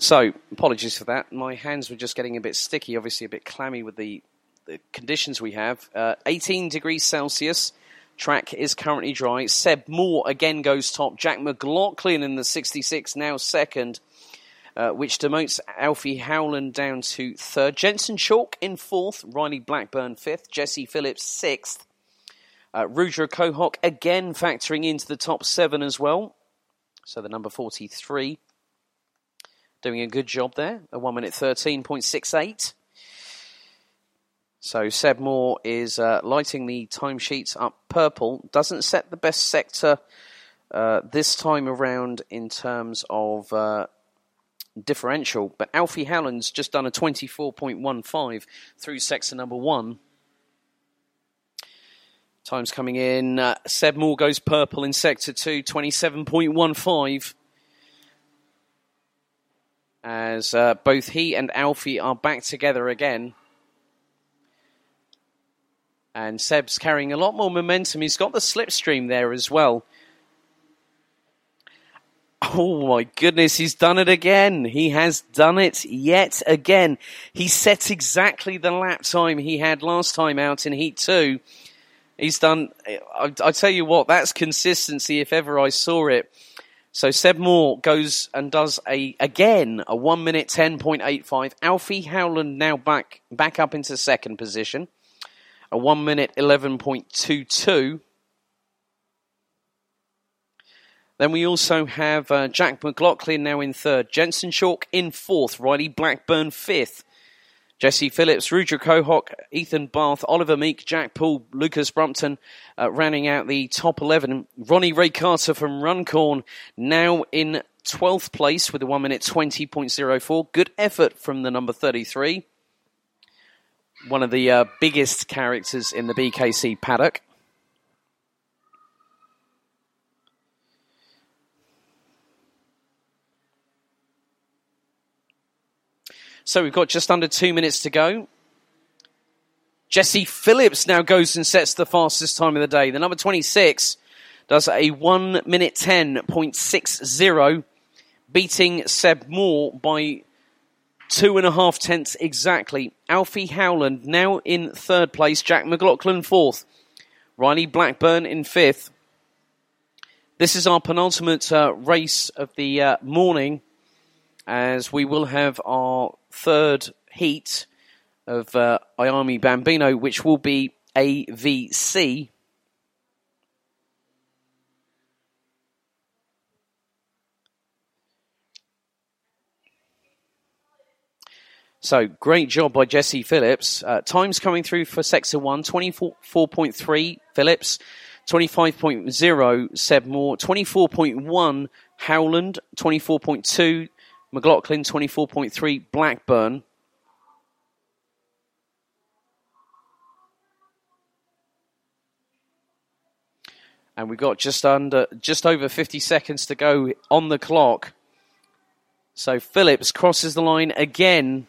So, apologies for that. My hands were just getting a bit sticky, obviously a bit clammy with the, the conditions we have. Uh, 18 degrees Celsius. Track is currently dry. Seb Moore again goes top. Jack McLaughlin in the 66, now second, uh, which demotes Alfie Howland down to third. Jensen Chalk in fourth. Riley Blackburn fifth. Jesse Phillips sixth. Uh, Rudra Kohok again factoring into the top seven as well. So the number 43 doing a good job there. A 1 minute 13.68. So Seb Moore is uh, lighting the timesheets up purple. Doesn't set the best sector uh, this time around in terms of uh, differential, but Alfie Howland's just done a 24.15 through sector number one. Time's coming in. Uh, Seb Moore goes purple in sector two, 27.15 as uh, both he and Alfie are back together again. And Seb's carrying a lot more momentum. He's got the slipstream there as well. Oh my goodness, he's done it again. He has done it yet again. He set exactly the lap time he had last time out in Heat 2. He's done, I, I tell you what, that's consistency if ever I saw it. So Seb Moore goes and does a again a one minute ten point eight five. Alfie Howland now back back up into second position, a one minute eleven point two two. Then we also have uh, Jack McLaughlin now in third, Jensen Chalk in fourth, Riley Blackburn fifth, Jesse Phillips, Rudra Kohok, Ethan Bath, Oliver Meek, Jack Poole, Lucas Brumpton, uh, rounding out the top 11. Ronnie Ray Carter from Runcorn now in 12th place with a 1 minute 20.04. Good effort from the number 33. One of the uh, biggest characters in the BKC paddock. So we've got just under two minutes to go. Jesse Phillips now goes and sets the fastest time of the day. The number 26 does a 1 minute 10.60, beating Seb Moore by two and a half tenths exactly. Alfie Howland now in third place, Jack McLaughlin fourth, Riley Blackburn in fifth. This is our penultimate uh, race of the uh, morning, as we will have our third heat of uh, IAME Bambino, which will be AVC. So great job by Jesse Phillips. Uh, times coming through for Sector 1, 24.3 Phillips, 25.0 Seb Moore, 24.1 Howland, 24.2 McLaughlin 24.3, Blackburn. And we've got just under, just over 50 seconds to go on the clock. So Phillips crosses the line again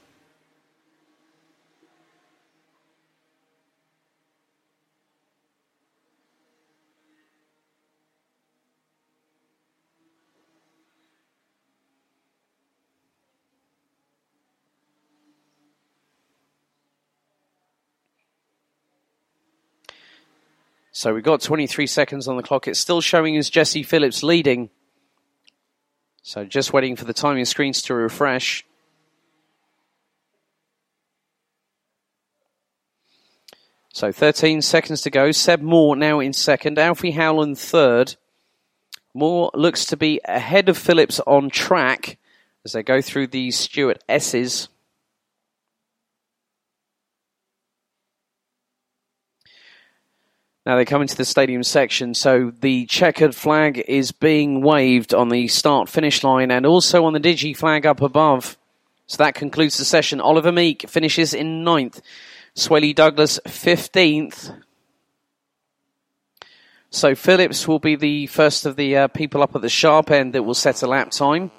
So we've got 23 seconds on the clock. It's still showing as Jesse Phillips leading. So just waiting for the timing screens to refresh. So 13 seconds to go. Seb Moore now in second. Alfie Howland third. Moore looks to be ahead of Phillips on track as they go through the Stewart S's. Now they come into the stadium section, so the checkered flag is being waved on the start finish line and also on the digi flag up above. So that concludes the session. Oliver Meek finishes in ninth, Swelly Douglas 15th. So Phillips will be the first of the uh, people up at the sharp end that will set a lap time.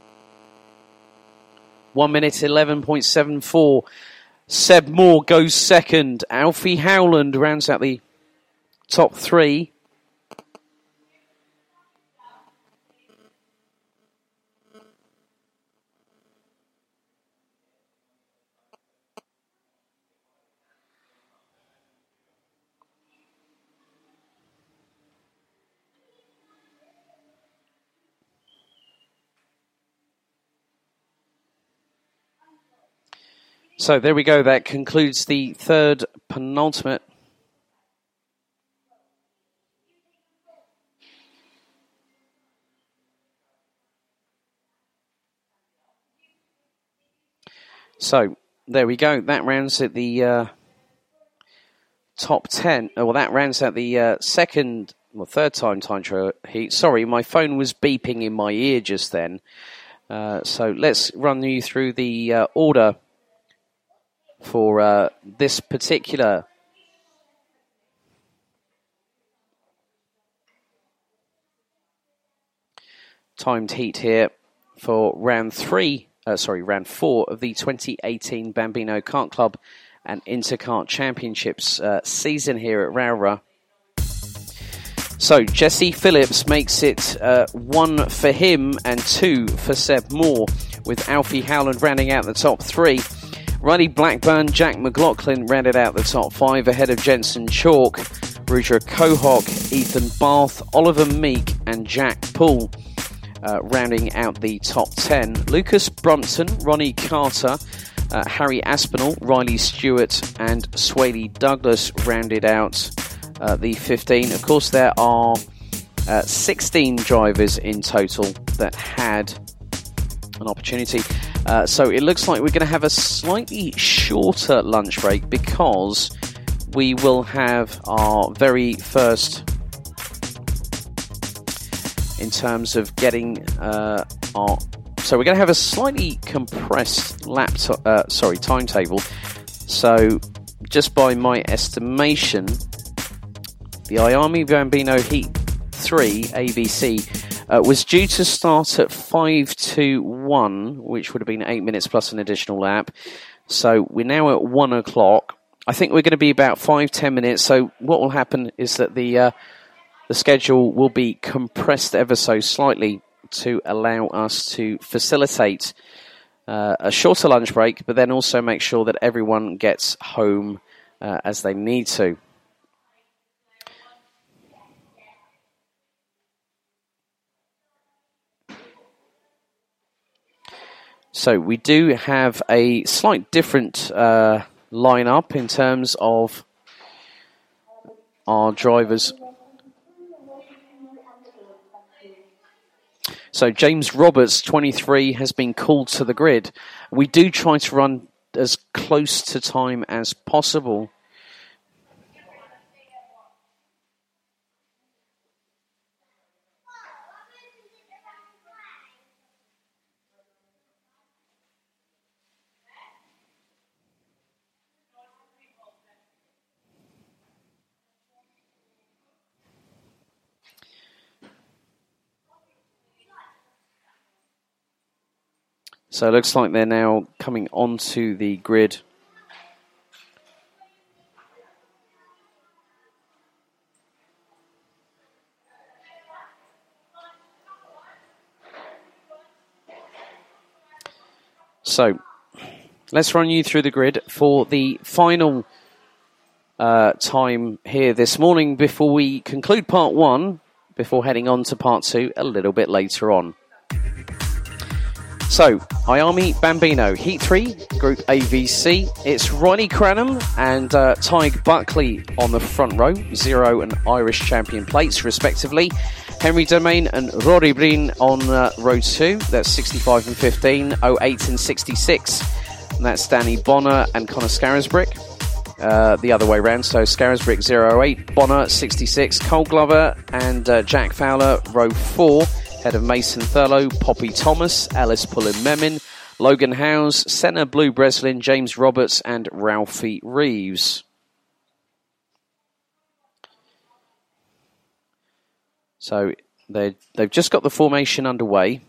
1 minute 11.74. Seb Moore goes second. Alfie Howland rounds out the top three. So there we go. That concludes the third penultimate So there we go. That rounds at the uh, top 10. Uh, well, that rounds out the uh, second, well, third time time trial heat. Sorry, my phone was beeping in my ear just then. Uh, so let's run you through the uh, order for uh, this particular timed heat here for round three uh, sorry, round four of the 2018 Bambino Kart Club and Intercart Championships uh, season here at Rowrah. So Jesse Phillips makes it uh, one for him and two for Seb Moore, with Alfie Howland rounding out the top three. Riley Blackburn, Jack McLaughlin rounded out the top five ahead of Jensen Chalk, Rudra Kohok, Ethan Barth, Oliver Meek, and Jack Poole uh, rounding out the top 10. Lucas Brumpton, Ronnie Carter, uh, Harry Aspinall, Riley Stewart, and Swaley Douglas rounded out uh, the 15. Of course, there are uh, 16 drivers in total that had an opportunity. Uh, so it looks like we're going to have a slightly shorter lunch break because we will have our very first in terms of getting uh, our. So we're going to have a slightly compressed laptop, uh, sorry, timetable. So just by my estimation, the IAME Bambino Heat 3 ABC uh, was due to start at 5 to 1, which would have been 8 minutes plus an additional lap. So we're now at 1 o'clock. I think we're going to be about 5 10 minutes. So what will happen is that the uh, the schedule will be compressed ever so slightly to allow us to facilitate uh, a shorter lunch break, but then also make sure that everyone gets home uh, as they need to. So we do have a slight different uh, lineup in terms of our drivers So James Roberts, 23, has been called to the grid. We do try to run as close to time as possible. So it looks like they're now coming onto the grid. So let's run you through the grid for the final uh, time here this morning before we conclude part one, before heading on to part two a little bit later on. So, IAME Bambino, Heat 3, Group AVC. It's Ronnie Cranham and uh, Tyg Buckley on the front row, Zero and Irish champion plates, respectively. Henry Domain and Rory Breen on uh, row 2, that's 65 and 15, 08 and 66. And that's Danny Bonner and Connor Scarisbrick. Uh, the other way round, so Scarisbrick 08, Bonner 66, Cole Glover and uh, Jack Fowler, row 4 ahead of Mason Thurlow, Poppy Thomas, Alice Pullen Memin, Logan Howes, Senna Blue Breslin, James Roberts, and Ralphie Reeves. So they they've just got the formation underway.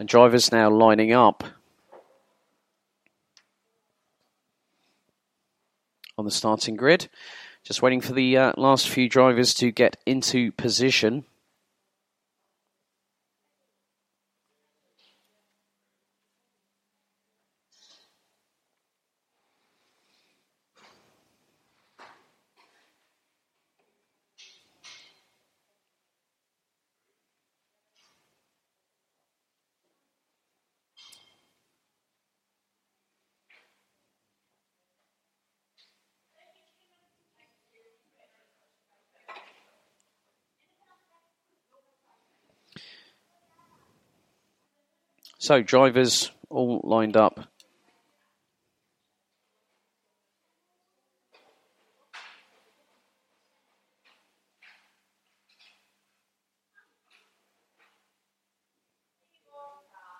And drivers now lining up. on the starting grid. Just waiting for the uh, last few drivers to get into position. So, drivers all lined up.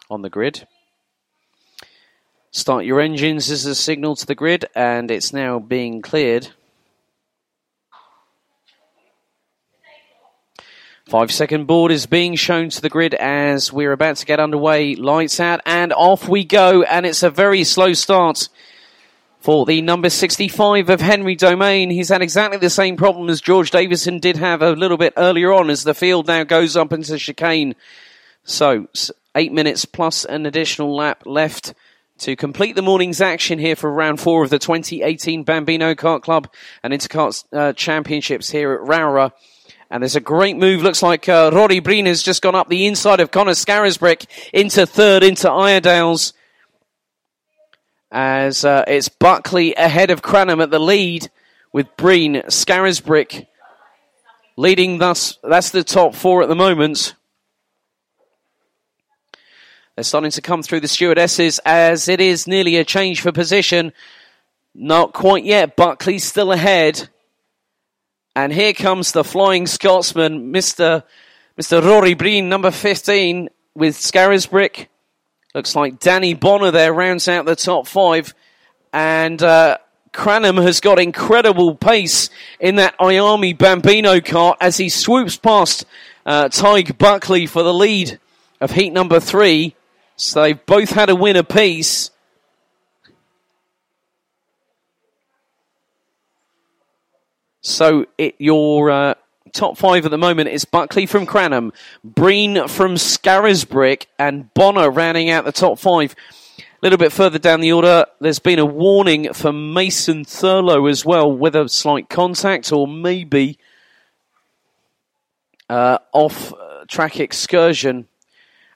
On the grid. Start your engines is a signal to the grid, and it's now being cleared. Five second board is being shown to the grid as we're about to get underway. Lights out and off we go. And it's a very slow start for the number 65 of Henry Domain. He's had exactly the same problem as George Davison did have a little bit earlier on as the field now goes up into chicane. So, eight minutes plus an additional lap left to complete the morning's action here for round four of the 2018 Bambino Kart Club and Intercart uh, Championships here at Rowrah. And there's a great move. Looks like uh, Rory Breen has just gone up the inside of Connor Scarisbrick into third, into Iredales. As uh, it's Buckley ahead of Cranham at the lead with Breen, Scarisbrick leading thus. That's the top four at the moment. They're starting to come through the Stewart S's as it is nearly a change for position. Not quite yet. Buckley's still ahead. And here comes the flying Scotsman, Mr. Mr. Rory Breen, number 15, with Scarisbrick. Looks like Danny Bonner there rounds out the top five. And uh, Cranham has got incredible pace in that IAME Bambino kart as he swoops past uh, Tig Buckley for the lead of heat number three. So they've both had a win apiece. So it, your uh, top five at the moment is Buckley from Cranham, Breen from Scarisbrick, and Bonner rounding out the top five. A little bit further down the order, there's been a warning for Mason Thurlow as well, with a slight contact or maybe uh, off track excursion.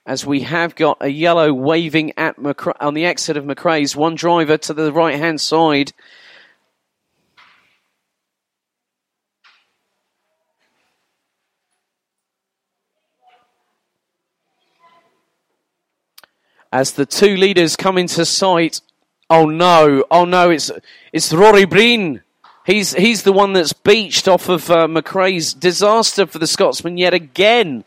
As we have got a yellow waving at McRae, on the exit of McRae's, one driver to the right hand side. As the two leaders come into sight. Oh no! Oh no! It's it's Rory Breen. He's he's the one that's beached off of uh, McRae's disaster for the Scotsman yet again.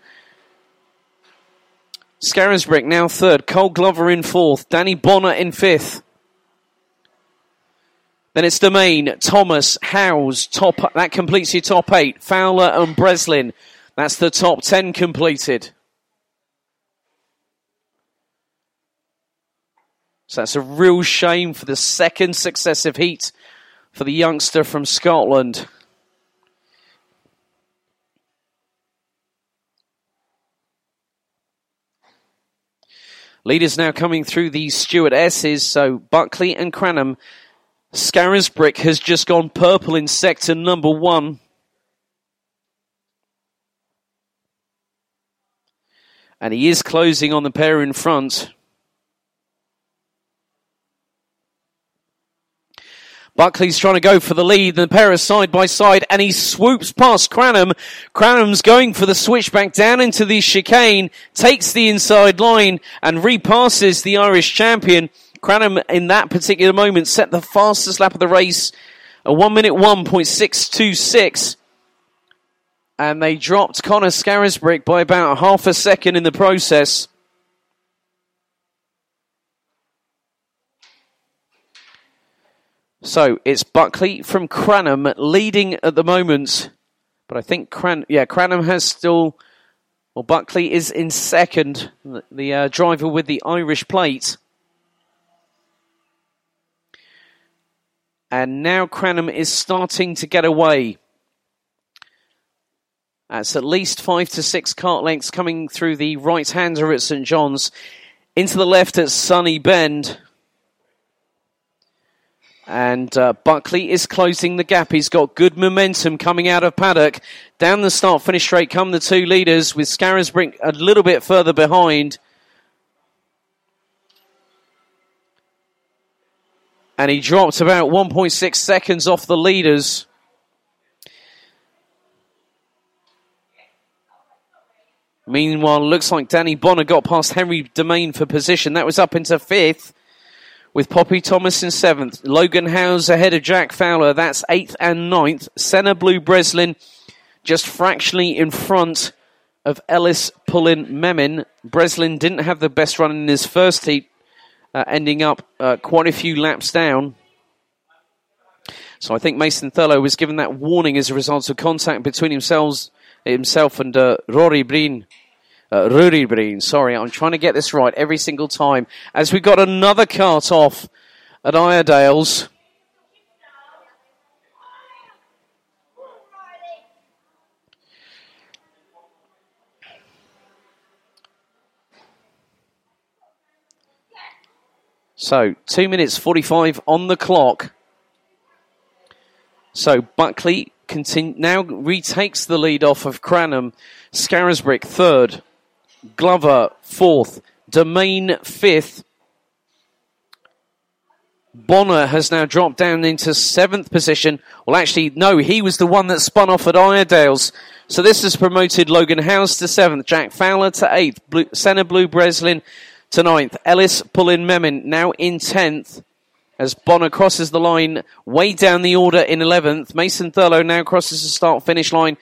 Scarisbrick now third, Cole Glover in fourth, Danny Bonner in fifth. Then it's Domain, Thomas, Howes, top that completes your top eight. Fowler and Breslin. That's the top ten completed. So that's a real shame for the second successive heat for the youngster from Scotland. Leaders now coming through the Stewart S's. So Buckley and Cranham. Scarisbrick has just gone purple in sector number one. And he is closing on the pair in front. Buckley's trying to go for the lead. The pair are side by side and he swoops past Cranham. Cranham's going for the switchback down into the chicane, takes the inside line and repasses the Irish champion. Cranham in that particular moment set the fastest lap of the race, a 1 minute 1.626. And they dropped Connor Scarisbrick by about half a second in the process. So it's Buckley from Cranham leading at the moment. But I think Cran- yeah, Cranham has still. Well, Buckley is in second, the uh, driver with the Irish plate. And now Cranham is starting to get away. That's at least five to six kart lengths coming through the right hander at St John's. Into the left at Sunny Bend. And uh, Buckley is closing the gap. He's got good momentum coming out of paddock. Down the start finish straight come the two leaders with Scarisbrick a little bit further behind. And he dropped about 1.6 seconds off the leaders. Meanwhile, it looks like Danny Bonner got past Henry Domain for position. That was up into fifth with Poppy Thomas in seventh. Logan Howes ahead of Jack Fowler. That's eighth and ninth. Senna Blue Breslin just fractionally in front of Ellis Pullin Memin. Breslin didn't have the best run in his first heat, uh, ending up uh, quite a few laps down. So I think Mason Thurlow was given that warning as a result of contact between himself, himself and uh, Rory Breen. Uh, Breen, sorry, I'm trying to get this right every single time. As we got another kart off at Iredale's. So, 2 minutes 45 on the clock. So, Buckley continue, now retakes the lead off of Cranham. Scarisbrick third. Glover fourth. Domain fifth. Bonner has now dropped down into seventh position. Well, actually, no, he was the one that spun off at Iredale's. So this has promoted Logan Howes to seventh, Jack Fowler to eighth, Blue, Senna Blue Breslin to ninth, Ellis Pullin Memin now in tenth as Bonner crosses the line way down the order in 11th. Mason Thurlow now crosses the start finish line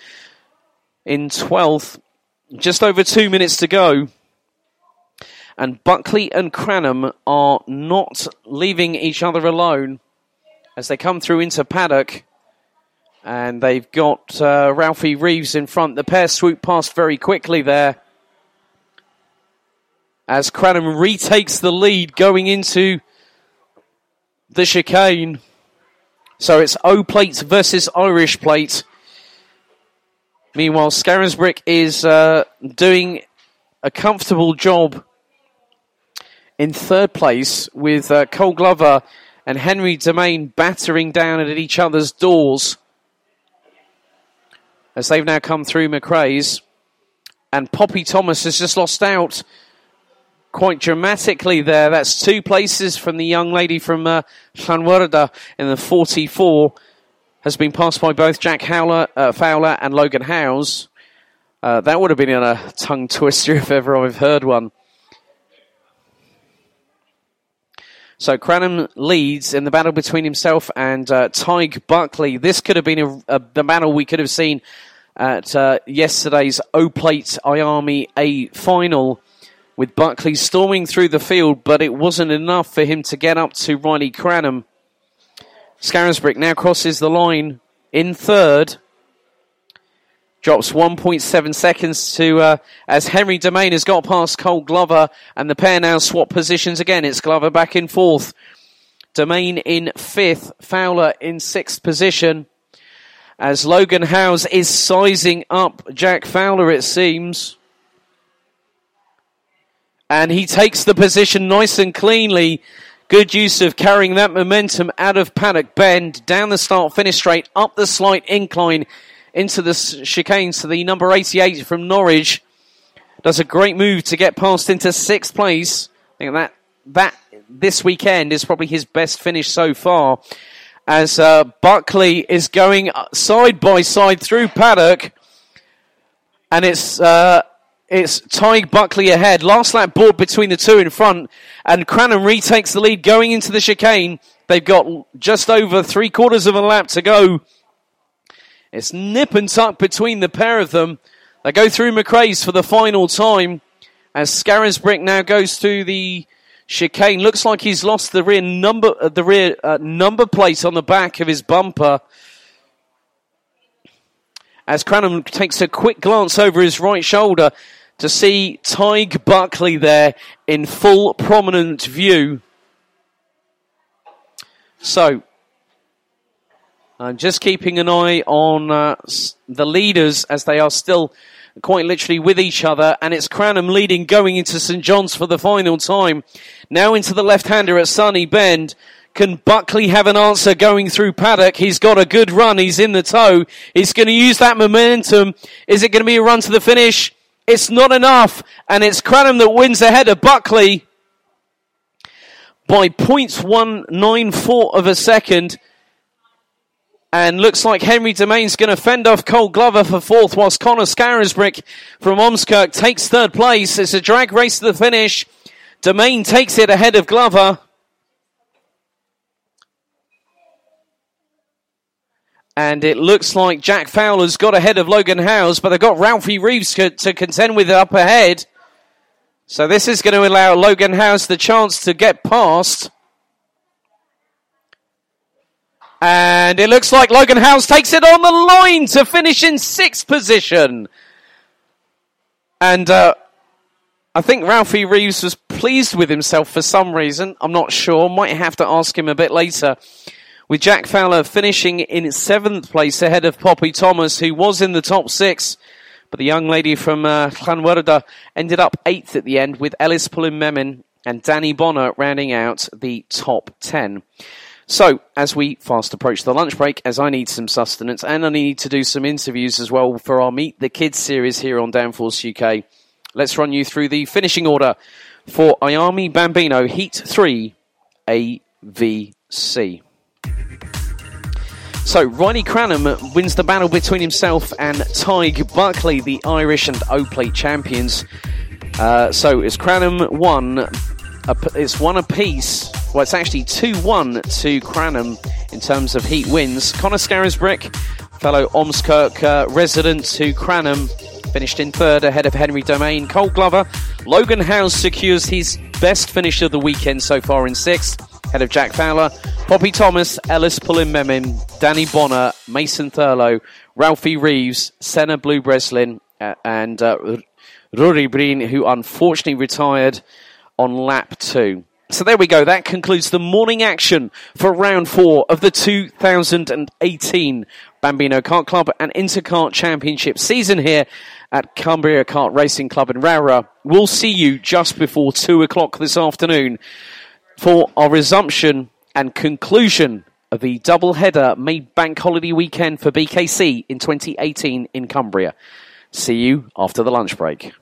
in 12th. Just over two minutes to go. And Buckley and Cranham are not leaving each other alone as they come through into paddock. And they've got uh, Ralphie Reeves in front. The pair swoop past very quickly there. As Cranham retakes the lead going into the chicane. So it's O plate versus Irish plate. Meanwhile, Scarisbrick is uh, doing a comfortable job in third place with uh, Cole Glover and Henry Domain battering down at each other's doors as they've now come through McRae's. And Poppy Thomas has just lost out quite dramatically there. That's two places from the young lady from uh, Llanwrda in the 44. Has been passed by both Jack Howler, uh, Fowler and Logan Howes. Uh, that would have been a tongue twister if ever I've heard one. So Cranham leads in the battle between himself and uh, Tig Buckley. This could have been a, a, the battle we could have seen at uh, yesterday's O Plate IAME A final with Buckley storming through the field, but it wasn't enough for him to get up to Riley Cranham. Scarisbrick now crosses the line in third. Drops 1.7 seconds to uh, as Henry Domain has got past Cole Glover, and the pair now swap positions again. It's Glover back in fourth, Domain in fifth, Fowler in sixth position. As Logan Howes is sizing up Jack Fowler, it seems. And he takes the position nice and cleanly. Good use of carrying that momentum out of Paddock Bend, down the start finish straight, up the slight incline into the chicane to the number 88 from Norwich. Does a great move to get past into sixth place. I think that, that this weekend is probably his best finish so far. As uh, Buckley is going side by side through paddock. And it's uh, it's Tig Buckley ahead. Last lap board between the two in front. And Cranham retakes the lead going into the chicane. They've got just over three quarters of a lap to go. It's nip and tuck between the pair of them. They go through McRae's for the final time as Scarisbrick now goes to the chicane. Looks like he's lost the rear number, uh, the rear uh, number plate on the back of his bumper. As Cranham takes a quick glance over his right shoulder to see Tig Buckley there in full prominent view. So, I'm just keeping an eye on uh, the leaders as they are still quite literally with each other, and it's Cranham leading going into St John's for the final time. Now into the left-hander at Sunny Bend. Can Buckley have an answer going through paddock? He's got a good run. He's in the toe. He's going to use that momentum. Is it going to be a run to the finish? It's not enough. And it's Cranham that wins ahead of Buckley by 0.194 of a second. And looks like Henry Domain's going to fend off Cole Glover for fourth, whilst Connor Scarisbrick from Ormskirk takes third place. It's a drag race to the finish. Domain takes it ahead of Glover. And it looks like Jack Fowler's got ahead of Logan Howes, but they've got Ralphie Reeves to, to contend with up ahead. So this is going to allow Logan Howes the chance to get past. And it looks like Logan Howes takes it on the line to finish in sixth position. And uh, I think Ralphie Reeves was pleased with himself for some reason. I'm not sure. Might have to ask him a bit later. With Jack Fowler finishing in seventh place ahead of Poppy Thomas, who was in the top six. But the young lady from uh, Llanwrda ended up eighth at the end with Ellis Pullen and Danny Bonner rounding out the top ten. So, as we fast approach the lunch break, as I need some sustenance and I need to do some interviews as well for our Meet the Kids series here on Downforce UK, let's run you through the finishing order for IAME Bambino Heat 3 AVC. So, Riley Cranham wins the battle between himself and Tig Buckley, the Irish and O Plate champions. Uh, so, it's Cranham one, it's one apiece well, it's actually 2 1 to Cranham in terms of heat wins. Connor Scarisbrick, fellow Ormskirk uh, resident to Cranham, finished in third ahead of Henry Domain. Cole Glover, Logan Howes secures his best finish of the weekend so far in sixth, ahead of Jack Fowler. Poppy Thomas, Ellis Pullen Memim, Danny Bonner, Mason Thurlow, Ralphie Reeves, Senna Blue Breslin, uh, and uh, Rory Breen, who unfortunately retired on lap two. So there we go. That concludes the morning action for round four of the 2018 Bambino Kart Club and Intercart Championship season here at Cumbria Kart Racing Club in Rowrah. We'll see you just before two o'clock this afternoon for our resumption and conclusion of the double header May Bank Holiday weekend for BKC in 2018 in Cumbria. See you after the lunch break.